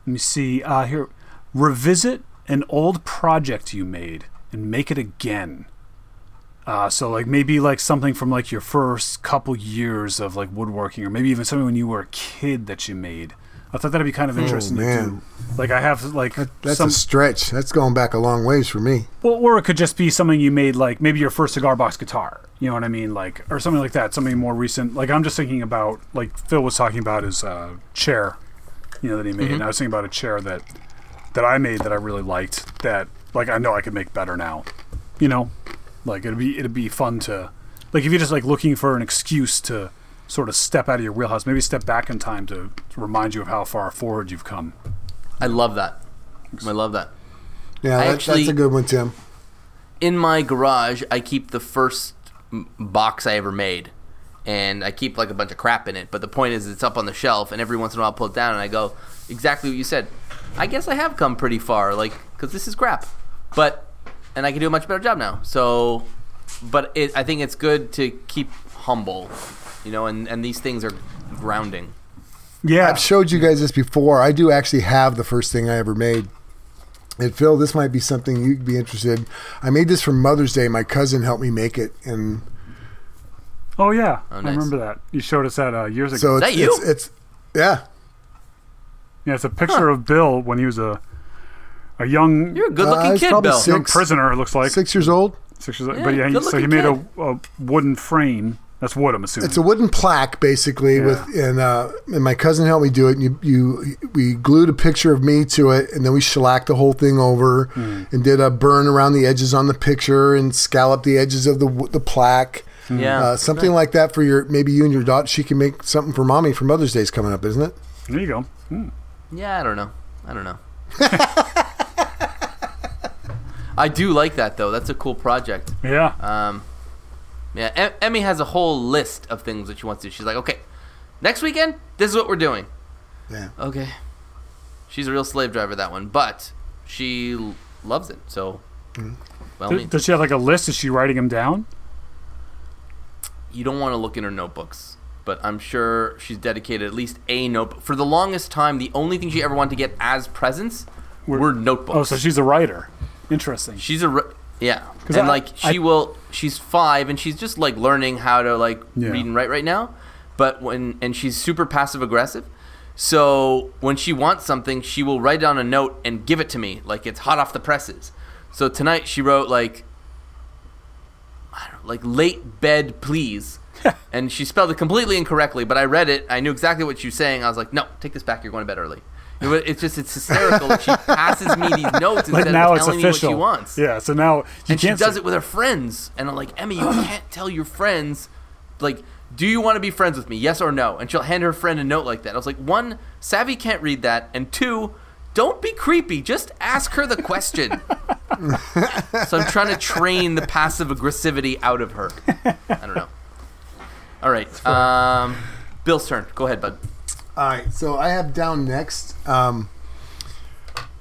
Let me see. Uh. Here. Revisit an old project you made and make it again. Uh, so like maybe like something from like your first couple years of like woodworking, or maybe even something when you were a kid that you made. I thought that'd be kind of interesting to do. Like I have like That's some, a stretch. That's going back a long ways for me. well, or it could just be something you made like maybe your first cigar box guitar. You know what I mean? Like or something like that. Something more recent. Like I'm just thinking about like Phil was talking about his uh, chair. You know that he made. Mm-hmm. And I was thinking about a chair that that I made that I really liked. That like I know I could make better now. You know, like it'd be it'd be fun to like if you're just like looking for an excuse to sort of step out of your wheelhouse, maybe step back in time to, to remind you of how far forward you've come. I love that. I love that. Yeah, that, actually- that's a good one, Tim. in my garage, I keep the first box I ever made, and I keep like a bunch of crap in it. But the point is, it's up on the shelf, and every once in a while, I pull it down, and I go, exactly what you said. I guess I have come pretty far, like because this is crap, but and I can do a much better job now. So, but it, I think it's good to keep humble, you know, and and these things are grounding. Yeah, I've showed you guys this before. I do actually have the first thing I ever made. And Phil, this might be something you'd be interested. I made this for Mother's Day. My cousin helped me make it, and Oh yeah, Oh, I remember that. You showed us that uh, years ago. so it's, that you? it's it's yeah. yeah, it's a picture of Bill when he was a a young You're a Uh, good-looking it's kid, probably Bill. six- young prisoner. It looks like Six years old. six years old. Yeah, but yeah, he, so he made a, a wooden frame. That's wood, I'm assuming. It's a wooden plaque, basically, Yeah. with and uh, and my cousin helped me do it. And you, you we glued a picture of me to it, and then we shellacked the whole thing over, Hmm. and did a burn around the edges on the picture, and scalloped the edges of the the plaque. Yeah, Uh, something like that for your maybe you and your daughter. She can make something for mommy for Mother's Day's coming up, isn't it? there you go. Hmm. Yeah, I don't know. I don't know. I do like that though. That's a cool project. Yeah, Um, yeah, em- Emmy has a whole list of things that she wants to do. She's like, okay, next weekend, this is what we're doing. Yeah. Okay. She's a real slave driver, that one, but she l- loves it. So, well, I Does- mean, does she have like a list? Is she writing them down? You don't want to look in her notebooks, but I'm sure she's dedicated at least a notebook. For the longest time, the only thing she ever wanted to get as presents were, notebooks. Oh, so she's a writer. Interesting. She's a yeah, and I- like she I- will. She's five, and she's just like learning how to like Yeah. read and write right now. But when and she's super passive aggressive, so when she wants something, she will write down a note and give it to me like it's hot off the presses. So tonight she wrote like, I don't know, like late bed please. and she spelled it completely incorrectly, but I read it. I knew exactly what she was saying. I was like, "No, take this back. You're going to bed early." It It's just it's hysterical. that she passes me these notes like instead now of it's telling official. me what she wants Yeah. So now you and she does say- it with her friends. And I'm like, Emmy, you can't tell your friends, like, do you want to be friends with me? Yes or no? And she'll hand her friend a note like that. I was like, one, Savvy can't read that, and two, don't be creepy. Just ask her the question. so I'm trying to train the passive aggressivity out of her. I don't know. All right, um, Bill's turn. Go ahead, bud. All right, so I have down next, um,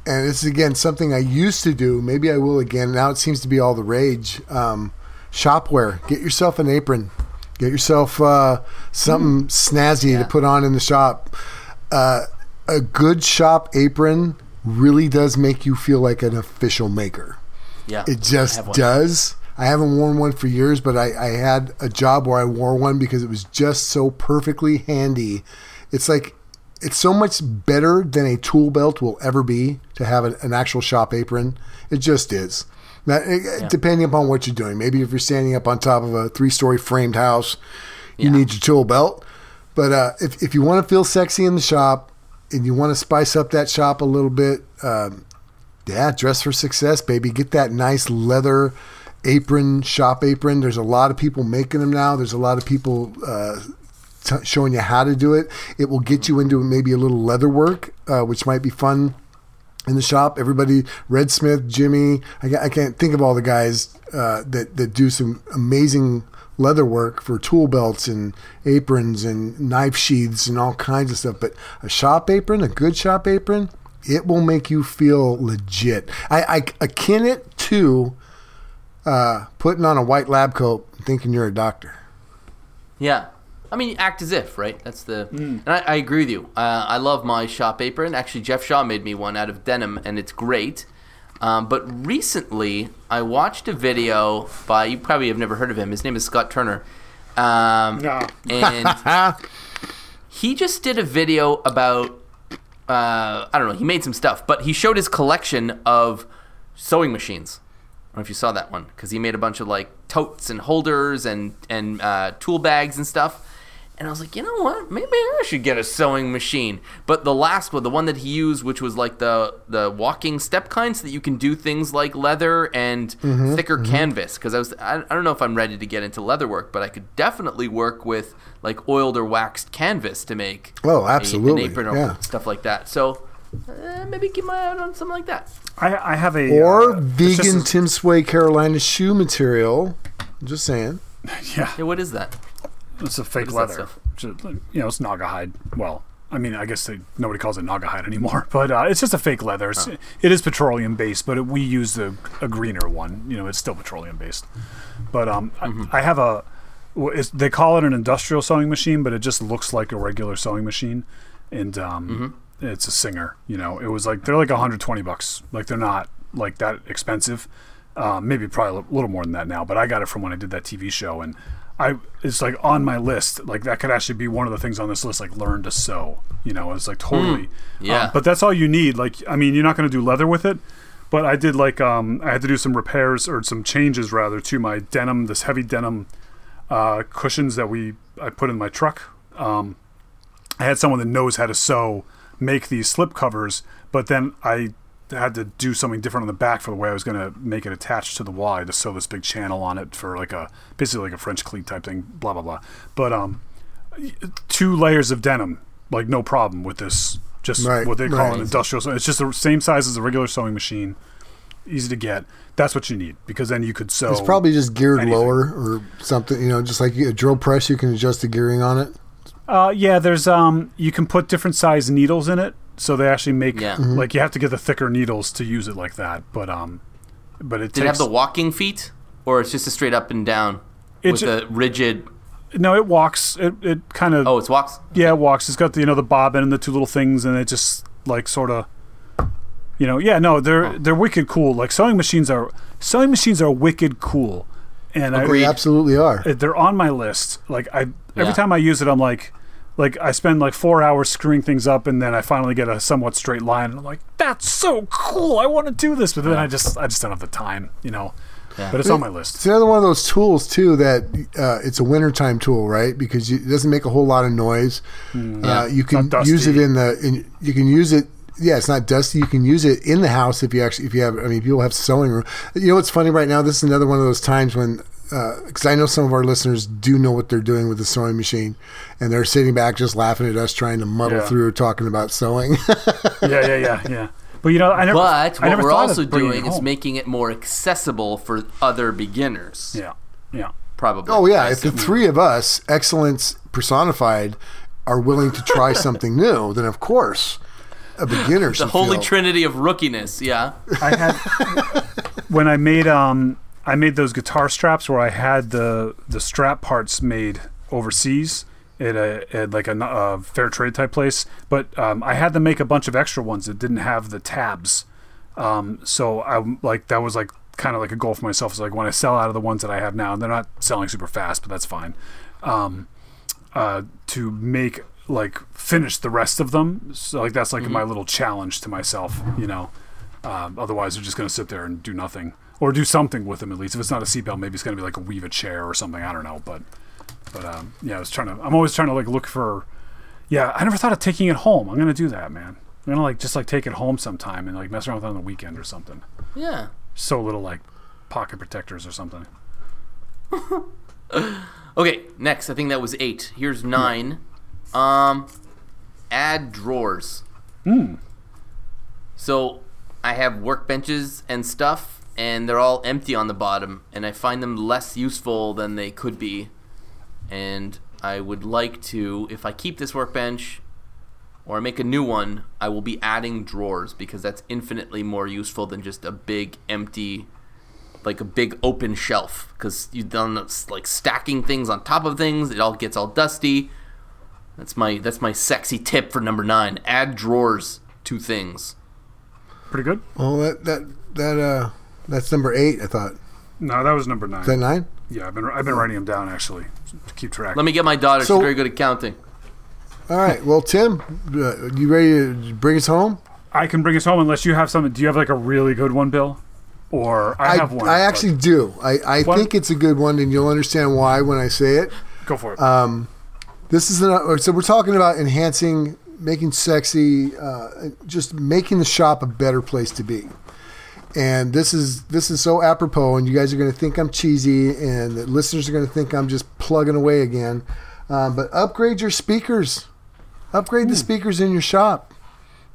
and this is again something I used to do. Maybe I will again. Now it seems to be all the rage. Um, shopwear. Get yourself an apron. Get yourself uh, something snazzy Yeah. to put on in the shop. Uh, a good shop apron really does make you feel like an official maker. Yeah, It just one. does. I haven't worn one for years, but I, I had a job where I wore one because it was just so perfectly handy. It's like it's so much better than a tool belt will ever be to have an, an actual shop apron. It just is. Now, eh, depending upon what you're doing, maybe if you're standing up on top of a three-story framed house, you Yeah. need your tool belt. But uh, if if you want to feel sexy in the shop and you want to spice up that shop a little bit, um, yeah, dress for success, baby. Get that nice leather apron, shop apron. There's a lot of people making them now. There's a lot of people uh, t- showing you how to do it. It will get you into maybe a little leather work, uh, which might be fun in the shop. Everybody, Red Smith, Jimmy. I, I can't think of all the guys uh, that that do some amazing leather work for tool belts and aprons and knife sheaths and all kinds of stuff. But a shop apron, a good shop apron, it will make you feel legit. I, I akin it to uh, putting on a white lab coat thinking you're a doctor. Yeah. I mean, act as if, right? That's the. And I, I agree with you. Uh, I love my shop apron. Actually, Jeff Shaw made me one out of denim, and it's great. Um, but recently, I watched a video by you probably have never heard of him. His name is Scott Turner, um, No. and he just did a video about uh, I don't know. He made some stuff, but he showed his collection of sewing machines. I don't know if you saw that one because he made a bunch of like totes and holders and and uh, tool bags and stuff. And I was like, you know what? Maybe I should get a sewing machine. But the last one, the one that he used, which was like the the walking step kind, so that you can do things like leather and thicker canvas. Because I was, I, I don't know if I'm ready to get into leather work, but I could definitely work with like oiled or waxed canvas to make Oh, a- absolutely, an apron or yeah. stuff like that. So uh, maybe keep my eye out on something like that. I, I have a Or uh, vegan a- Tim Sway Carolina shoe material. Just saying. yeah, Yeah, what is that? It's a fake leather. Just, you know, it's Naugahyde. Well, I mean, I guess they, nobody calls it Naugahyde anymore, but uh, it's just a fake leather. It's, It is petroleum based, but it, we use the, a greener one. You know, it's still petroleum based. But um, I, I have a. It's, they call it an industrial sewing machine, but it just looks like a regular sewing machine, and um, it's a Singer. You know, it was like they're like 120 bucks. Like they're not like that expensive. Um, maybe probably a little more than that now, but I got it from when I did that TV show, and I it's like on my list. Like that could actually be one of the things on this list, like learn to sew. You know, it's like totally. yeah. Um, but that's all you need. Like, I mean, you're not going to do leather with it, but I did like um, I had to do some repairs or some changes rather to my denim, this heavy denim uh, cushions that we I put in my truck. Um, I had someone that knows how to sew make these slip covers, but then I had to do something different on the back for the way I was going to make it attached to the had to sew this big channel on it for like a basically like a French cleat type thing. Blah blah blah. But um, two layers of denim, like no problem with this. Just Right, what they call right. an industrial. It's just the same size as a regular sewing machine, easy to get. That's what you need because then you could sew. It's probably just geared anything. lower or something. You know, just like a drill press, you can adjust the gearing on it. Uh, yeah, there's um, you can put different size needles in it, so they actually make Yeah. Mm-hmm. like you have to get the thicker needles to use it like that. But um, but it Did it have the walking feet, or it's just a straight up and down It's with a- a rigid? no, it walks. It it kind of Oh, it walks. yeah, it walks. It's got the you know the bobbin and the two little things, and it just like sort of. You know, yeah, no, they're they're wicked cool. Like sewing machines are sewing machines are wicked cool, and I, They absolutely are. They're on my list. Like I every Yeah. time I use it, I'm like, like I spend like four hours screwing things up, and then I finally get a somewhat straight line, and I'm like, that's so cool. I want to do this, but then I just I just don't have the time, you know. Yeah. But it's on my list. It's another one of those tools too that uh, it's a wintertime tool, right? Because you, it doesn't make a whole lot of noise. Uh, you can use it in the. In, you can use it. Yeah, it's not dusty. You can use it in the house if you actually if you have. I mean, people have sewing room. You know what's funny right now? This is another one of those times when. Because I know some of our listeners do know what they're doing with the sewing machine, and they're sitting back just laughing at us trying to muddle Yeah. through talking about sewing. yeah, yeah, yeah, yeah. But you know, I never. But I what never we're also doing is making it more accessible for other beginners. Yeah, yeah. Probably. Oh yeah, I if the three of us, excellence personified, are willing to try something new, then of course, a beginner the holy feel- trinity of rookiness. Yeah. I had when I made um I made those guitar straps where I had the the strap parts made overseas at a at like a, a fair trade type place, but um, I had to make a bunch of extra ones that didn't have the tabs. Um, so I like that was like kind of like a goal for myself. Is like when I sell out of the ones that I have now, they're not selling super fast, but that's fine. Um, uh, to make like finish the rest of them. So like that's like my little challenge to myself, you know. Um, otherwise, they're just going to sit there and do nothing, or do something with them at least. If it's not a seatbelt, maybe it's going to be like a weave a chair or something. I don't know, but but um, yeah, I was trying to. I'm always trying to like look for. Yeah, I never thought of taking it home. I'm going to do that, man. I'm going to like just like take it home sometime and like mess around with it on the weekend or something. Yeah. So little like pocket protectors or something. Okay, next. I think that was eight. Here's nine. Um, add drawers. Hmm. So I have workbenches and stuff, and they're all empty on the bottom, and I find them less useful than they could be. And I would like to, if I keep this workbench or I make a new one, I will be adding drawers because that's infinitely more useful than just a big empty like a big open shelf because you've done like stacking things on top of things. It all gets all dusty. That's my that's my sexy tip for number nine. Add drawers to things. Pretty good. Well, that that that uh, that's number eight. I thought. No, that was number nine. Is that nine? yeah, I've been I've been writing them down actually to keep track. Let me get my daughter. So- She's very good at counting. All right. Well, Tim, uh, you ready to bring us home? I can bring us home unless you have something. Do you have like a really good one, Bill? Or I, I, have one. I but actually do. I, I What? think it's a good one, and you'll understand why when I say it. go for it. uh, This is an, so we're talking about enhancing, making sexy, uh, just making the shop a better place to be. And this is this is so apropos, and you guys are going to think I'm cheesy, and the listeners are going to think I'm just plugging away again. Um, but upgrade your speakers, upgrade the speakers in your shop,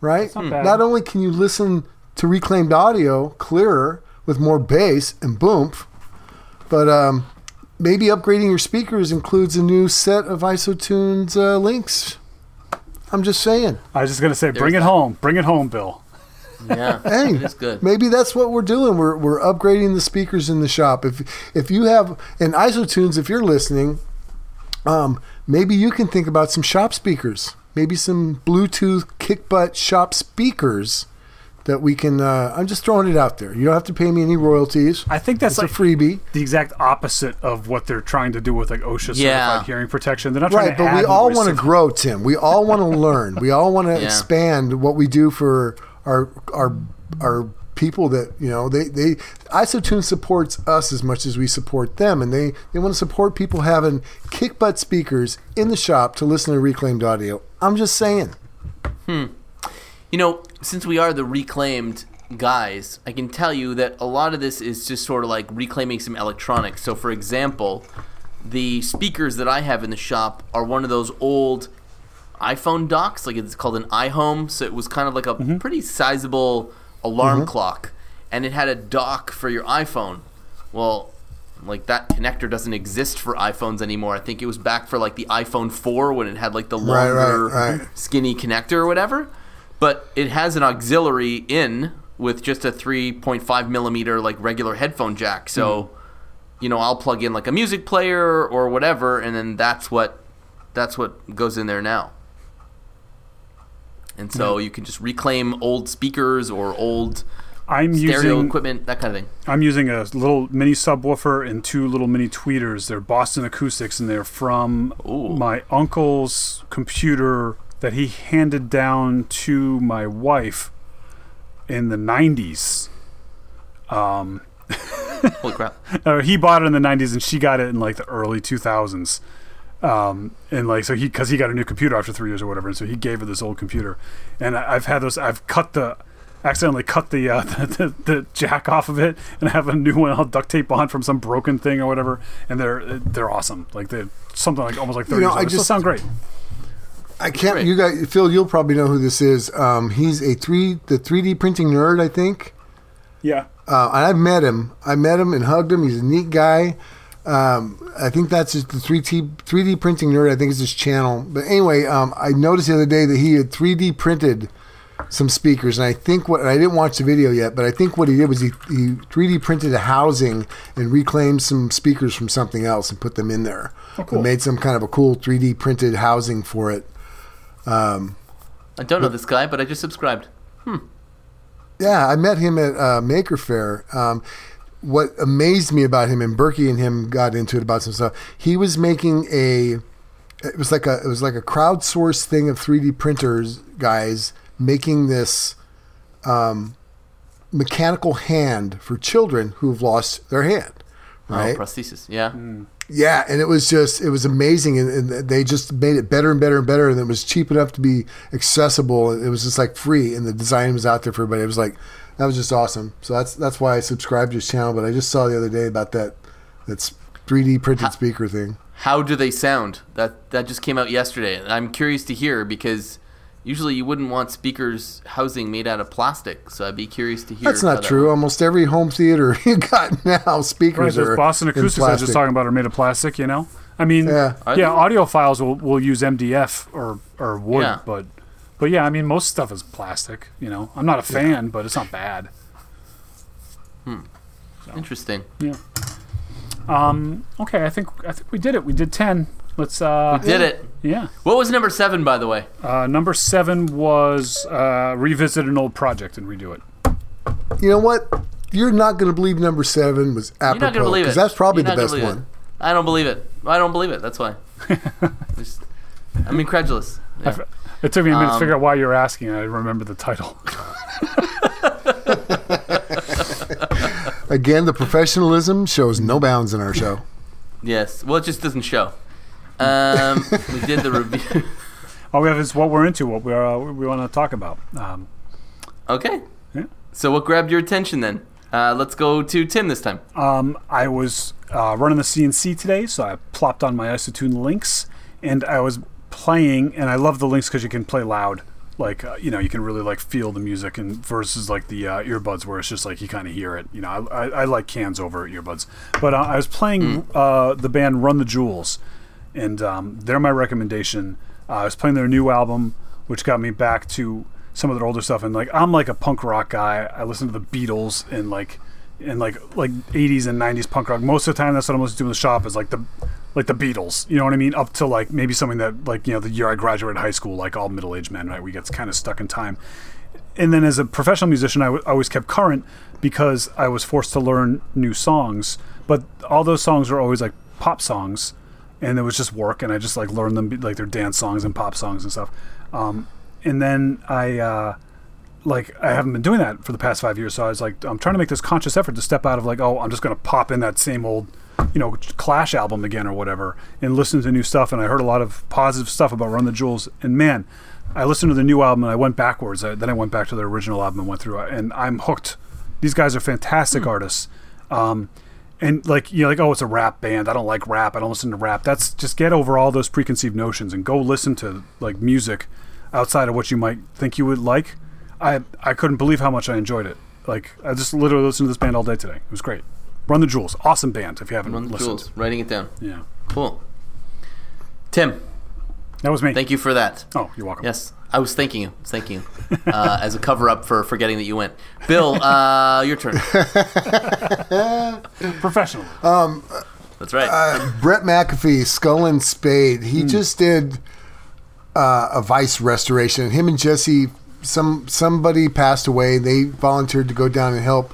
right? not. Not only can you listen to reclaimed audio clearer with more bass and boomf, but um, maybe upgrading your speakers includes a new set of IsoTunes uh, links. I'm just saying. I was just gonna say, bring it that. home. Bring it home, Bill. Yeah, Hey, it is good. maybe that's what we're doing. We're, we're upgrading the speakers in the shop. If if you have an IsoTunes, if you're listening, um, maybe you can think about some shop speakers. Maybe some Bluetooth kick butt shop speakers that we can. Uh, I'm just throwing it out there. You don't have to pay me any royalties. I think that's It's like a freebie. the exact opposite of what they're trying to do with like OSHA certified Yeah. hearing protection. They're not trying to Right, to but we all want to grow, Tim. We all want to learn. We all want to Yeah. expand what we do for our our our people that you know they they isotune supports us as much as we support them and they they want to support people having kick butt speakers in the shop to listen to reclaimed audio i'm just saying Hmm. You know, since we are the reclaimed guys, I can tell you that a lot of this is just sort of like reclaiming some electronics. So, for example, the speakers that I have in the shop are one of those old iPhone docks, like it's called an iHome. So it was kind of like a pretty sizable alarm clock, and it had a dock for your iPhone. Well, like that connector doesn't exist for iPhones anymore. I think it was back for like the iPhone 4 when it had like the Right, right, longer, right. skinny connector or whatever. But it has an auxiliary in with just a 3.5 millimeter like regular headphone jack. So, Hmm. you know, I'll plug in like a music player or whatever, and then that's what that's what goes in there now. And so you can just reclaim old speakers or old I'm stereo using equipment, that kind of thing. I'm using a little mini subwoofer and two little mini tweeters. They're Boston Acoustics, and they're from Ooh. my uncle's computer that he handed down to my wife in the 90s. Um, Holy crap! He bought it in the 90s, and she got it in like the early 2000s. Um, and like so he because he got a new computer after three years or whatever, and so he gave her this old computer. And I, I've had those. I've cut the accidentally cut the, uh, the, the the jack off of it, and I have a new one I'll duct tape on from some broken thing or whatever. And they're they're awesome. Like they're something like almost like thirty You know, years I old. They just- sound great. i can't Great. you guys phil you'll probably know who this is um, he's a 3 the 3d printing nerd i think Yeah. Uh, and I've met him. I met him and hugged him. He's a neat guy. Um, I think that's just the 3D 3D printing nerd. I think is his channel. But anyway, um, I noticed the other day that he had 3D printed some speakers, and I think what and I didn't watch the video yet, but I think what he did was he, he 3D printed a housing and reclaimed some speakers from something else and put them in there. cool. And made some kind of a cool 3D printed housing for it. I don't know this guy, but I just subscribed. Yeah, I met him at uh, Maker Faire. Um, what amazed me about him, and Berkey and him got into it about some stuff. He was making a. It was like a. It was like a crowdsourced thing of 3D printers guys making this um, mechanical hand for children who have lost their hand. Right. Oh, prosthesis. Yeah. Yeah, and it was just it was amazing, and, and they just made it better and better and better, and it was cheap enough to be accessible. It was just like free, and the design was out there for everybody. It was like that was just awesome. So that's that's why I subscribed to his channel. But I just saw the other day about that that's 3D printed speaker thing. How do they sound? That that just came out yesterday, and I'm curious to hear because usually you wouldn't want speakers housing made out of plastic. So I'd be curious to hear. That's not true. works. Almost every home theater you got now Right, speakers those are Boston in Acoustics I was just talking about are made of plastic, you know? I mean, Yeah. yeah, Are they? audiophiles will, will use MDF or, or wood, Yeah. but but yeah, I mean, most stuff is plastic, you know? I'm not a fan, but it's not bad. Hmm. Interesting. Yeah. Um, okay, I think I think we did it. We did 10. Let's uh Did it? yeah. What was number seven, by the way? Uh, number 7 was uh, revisit an old project and redo it. You know what? You're not going to believe number seven was apropos You're not gonna believe it. because that's probably You're the best one. it. I don't believe it. I don't believe it. That's why. Just- I'm incredulous. I f- it took me a minute to Um, figure out why you were asking. and I remember the title. Again, the professionalism shows no bounds in our show. Yes. Well, it just doesn't show. Um, we did the review. All we have is what we're into, what we uh, we want to talk about. Um, Okay. Yeah. So what grabbed your attention then? Uh, let's go to Tim this time. um, I was uh, running the CNC today, so I plopped on my Isotune links, and I was playing, and I love the links because you can play loud. Like uh, you know, you can really like feel the music, and versus like the uh, earbuds where it's just like you kind of hear it. You know, I, I, I like cans over earbuds, but uh, I was playing uh, the band Run the Jewels, and um, they're my recommendation. Uh, I was playing their new album, which got me back to some of their older stuff. And like, I'm like a punk rock guy. I listen to the Beatles and like, and like like 80s and 90s punk rock. Most of the time, that's what I'm listening to in the shop is like the like the Beatles. You know what I mean? Up to like maybe something that like you know the year I graduated high school, like all middle aged men, right? We get kind of stuck in time and then as a professional musician, I, w- I always kept current because I was forced to learn new songs. But all those songs were always like pop songs, and it was just work, and I just like learned them like they're dance songs and pop songs and stuff. Um, and then I uh, like I haven't been doing that for the past five years, so I was like I'm trying to make this conscious effort to step out of like oh I'm just gonna pop in that same old you know Clash album again or whatever and listen to new stuff. And I heard a lot of positive stuff about Run the Jewels, and man. I listened to the new album and I went backwards. I, then I went back to their original album and went through it, and I'm hooked. These guys are fantastic artists. Um, and like you know, like oh, it's a rap band. I don't like rap. I don't listen to rap. That's just get over all those preconceived notions and go listen to like music outside of what you might think you would like. I I couldn't believe how much I enjoyed it. Like I just literally listened to this band all day today. It was great. Run the Jewels, awesome band. If you haven't listened. Run the listened, jewels. Writing it down. yeah, Cool. Tim, that was me. thank you for that. Oh, you're welcome. Yes, I was thanking you. I was thanking you uh, as a cover up for forgetting that you went. Bill, uh, your turn. Professional. That's right. Brett McAfee, Skull and Spade. He just did uh, a Vice restoration. Him and Jesse, some somebody passed away. They volunteered to go down and help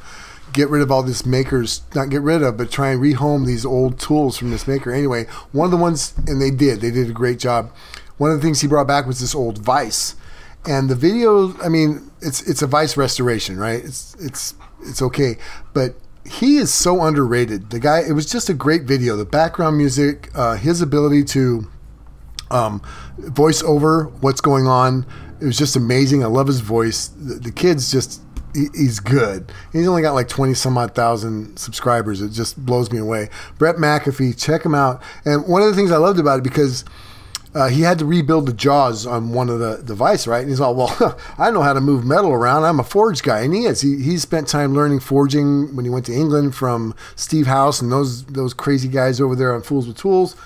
get rid of all this makers, not get rid of, but try and rehome these old tools from this maker. Anyway, one of the ones, and they did. They did a great job. One of the things he brought back was this old Vice, and the video. I mean, it's it's a Vice restoration, right? It's it's it's okay, but he is so underrated. The guy. It was just a great video. The background music, uh, his ability to um, voice over what's going on. It was just amazing. I love his voice. The, the kid's just he's good. He's only got like twenty some odd thousand subscribers. It just blows me away. Brett McAfee, check him out. And one of the things I loved about it because. Uh, he had to rebuild the jaws on one of the device, right? And he's all, well, I know how to move metal around. I'm a forge guy, and he is. He, he spent time learning forging when he went to England from Steve House and those those crazy guys over there on Fools with Tools.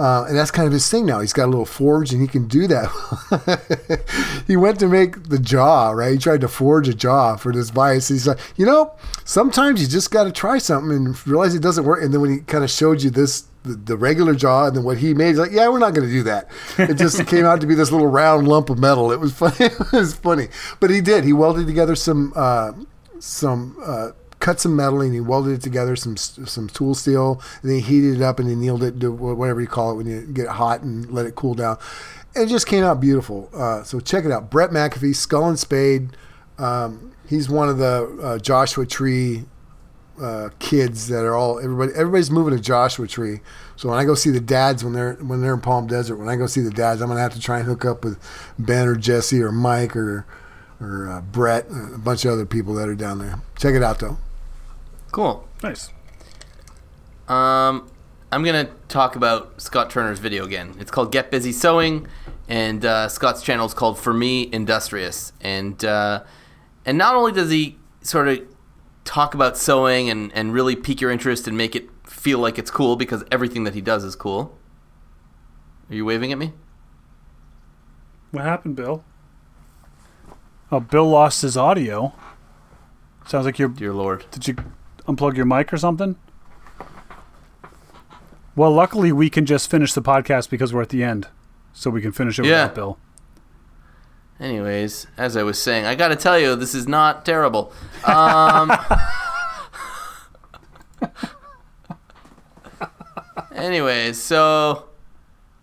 Uh, and that's kind of his thing now. He's got a little forge and he can do that. he went to make the jaw, right? He tried to forge a jaw for this vice. He's like, you know, sometimes you just got to try something and realize it doesn't work. And then when he kind of showed you this, the, the regular jaw, and then what he made, he's like, yeah, we're not going to do that. It just came out to be this little round lump of metal. It was funny. it was funny. But he did. He welded together some, uh, some, uh, cut some metal and he welded it together, some some tool steel, and then he heated it up and he annealed it to whatever you call it when you get it hot and let it cool down. And it just came out beautiful. Uh, so check it out. Brett McAfee, Skull and Spade. Um, he's one of the uh, Joshua Tree uh, kids that are all everybody. Everybody's moving to Joshua Tree. So when I go see the dads when they're when they're in Palm Desert, when I go see the dads, I'm gonna have to try and hook up with Ben or Jesse or Mike or or uh, Brett, a bunch of other people that are down there. Check it out though. Cool. Nice. Um, I'm gonna talk about Scott Turner's video again. It's called "Get Busy Sewing," and uh, Scott's channel is called "For Me Industrious." And uh, and not only does he sort of talk about sewing and and really pique your interest and make it feel like it's cool because everything that he does is cool. Are you waving at me? What happened, Bill? Oh, Bill lost his audio. Sounds like you're. Dear Lord. Did you unplug your mic or something? Well, luckily we can just finish the podcast because we're at the end, so we can finish it Yeah. without Bill. Anyways, as I was saying, I gotta tell you, this is not terrible. Um, anyways, so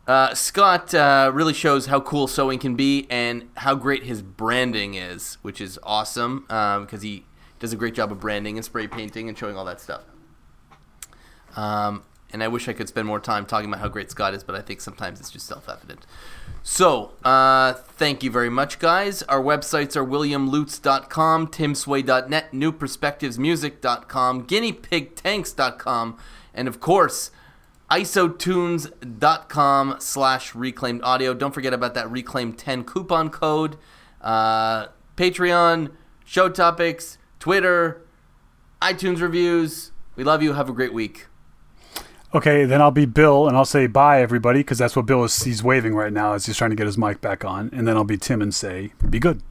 Uh, Scott uh, really shows how cool sewing can be and how great his branding is, which is awesome um, because he does a great job of branding and spray painting and showing all that stuff. Um, and I wish I could spend more time talking about how great Scott is, but I think sometimes it's just self evident. So, uh, thank you very much, guys. Our websites are williamlutz.com, timsway.net, newperspectivesmusic.com, guineapigtanks.com, and of course, isotunes.com slash reclaimed audio. Don't forget about that reclaimed 10 coupon code. Uh, Patreon, show topics, Twitter, iTunes reviews. We love you. Have a great week. Okay, then I'll be Bill, and I'll say bye, everybody, because that's what Bill is. He's waving right now as he's trying to get his mic back on, and then I'll be Tim and say, be good.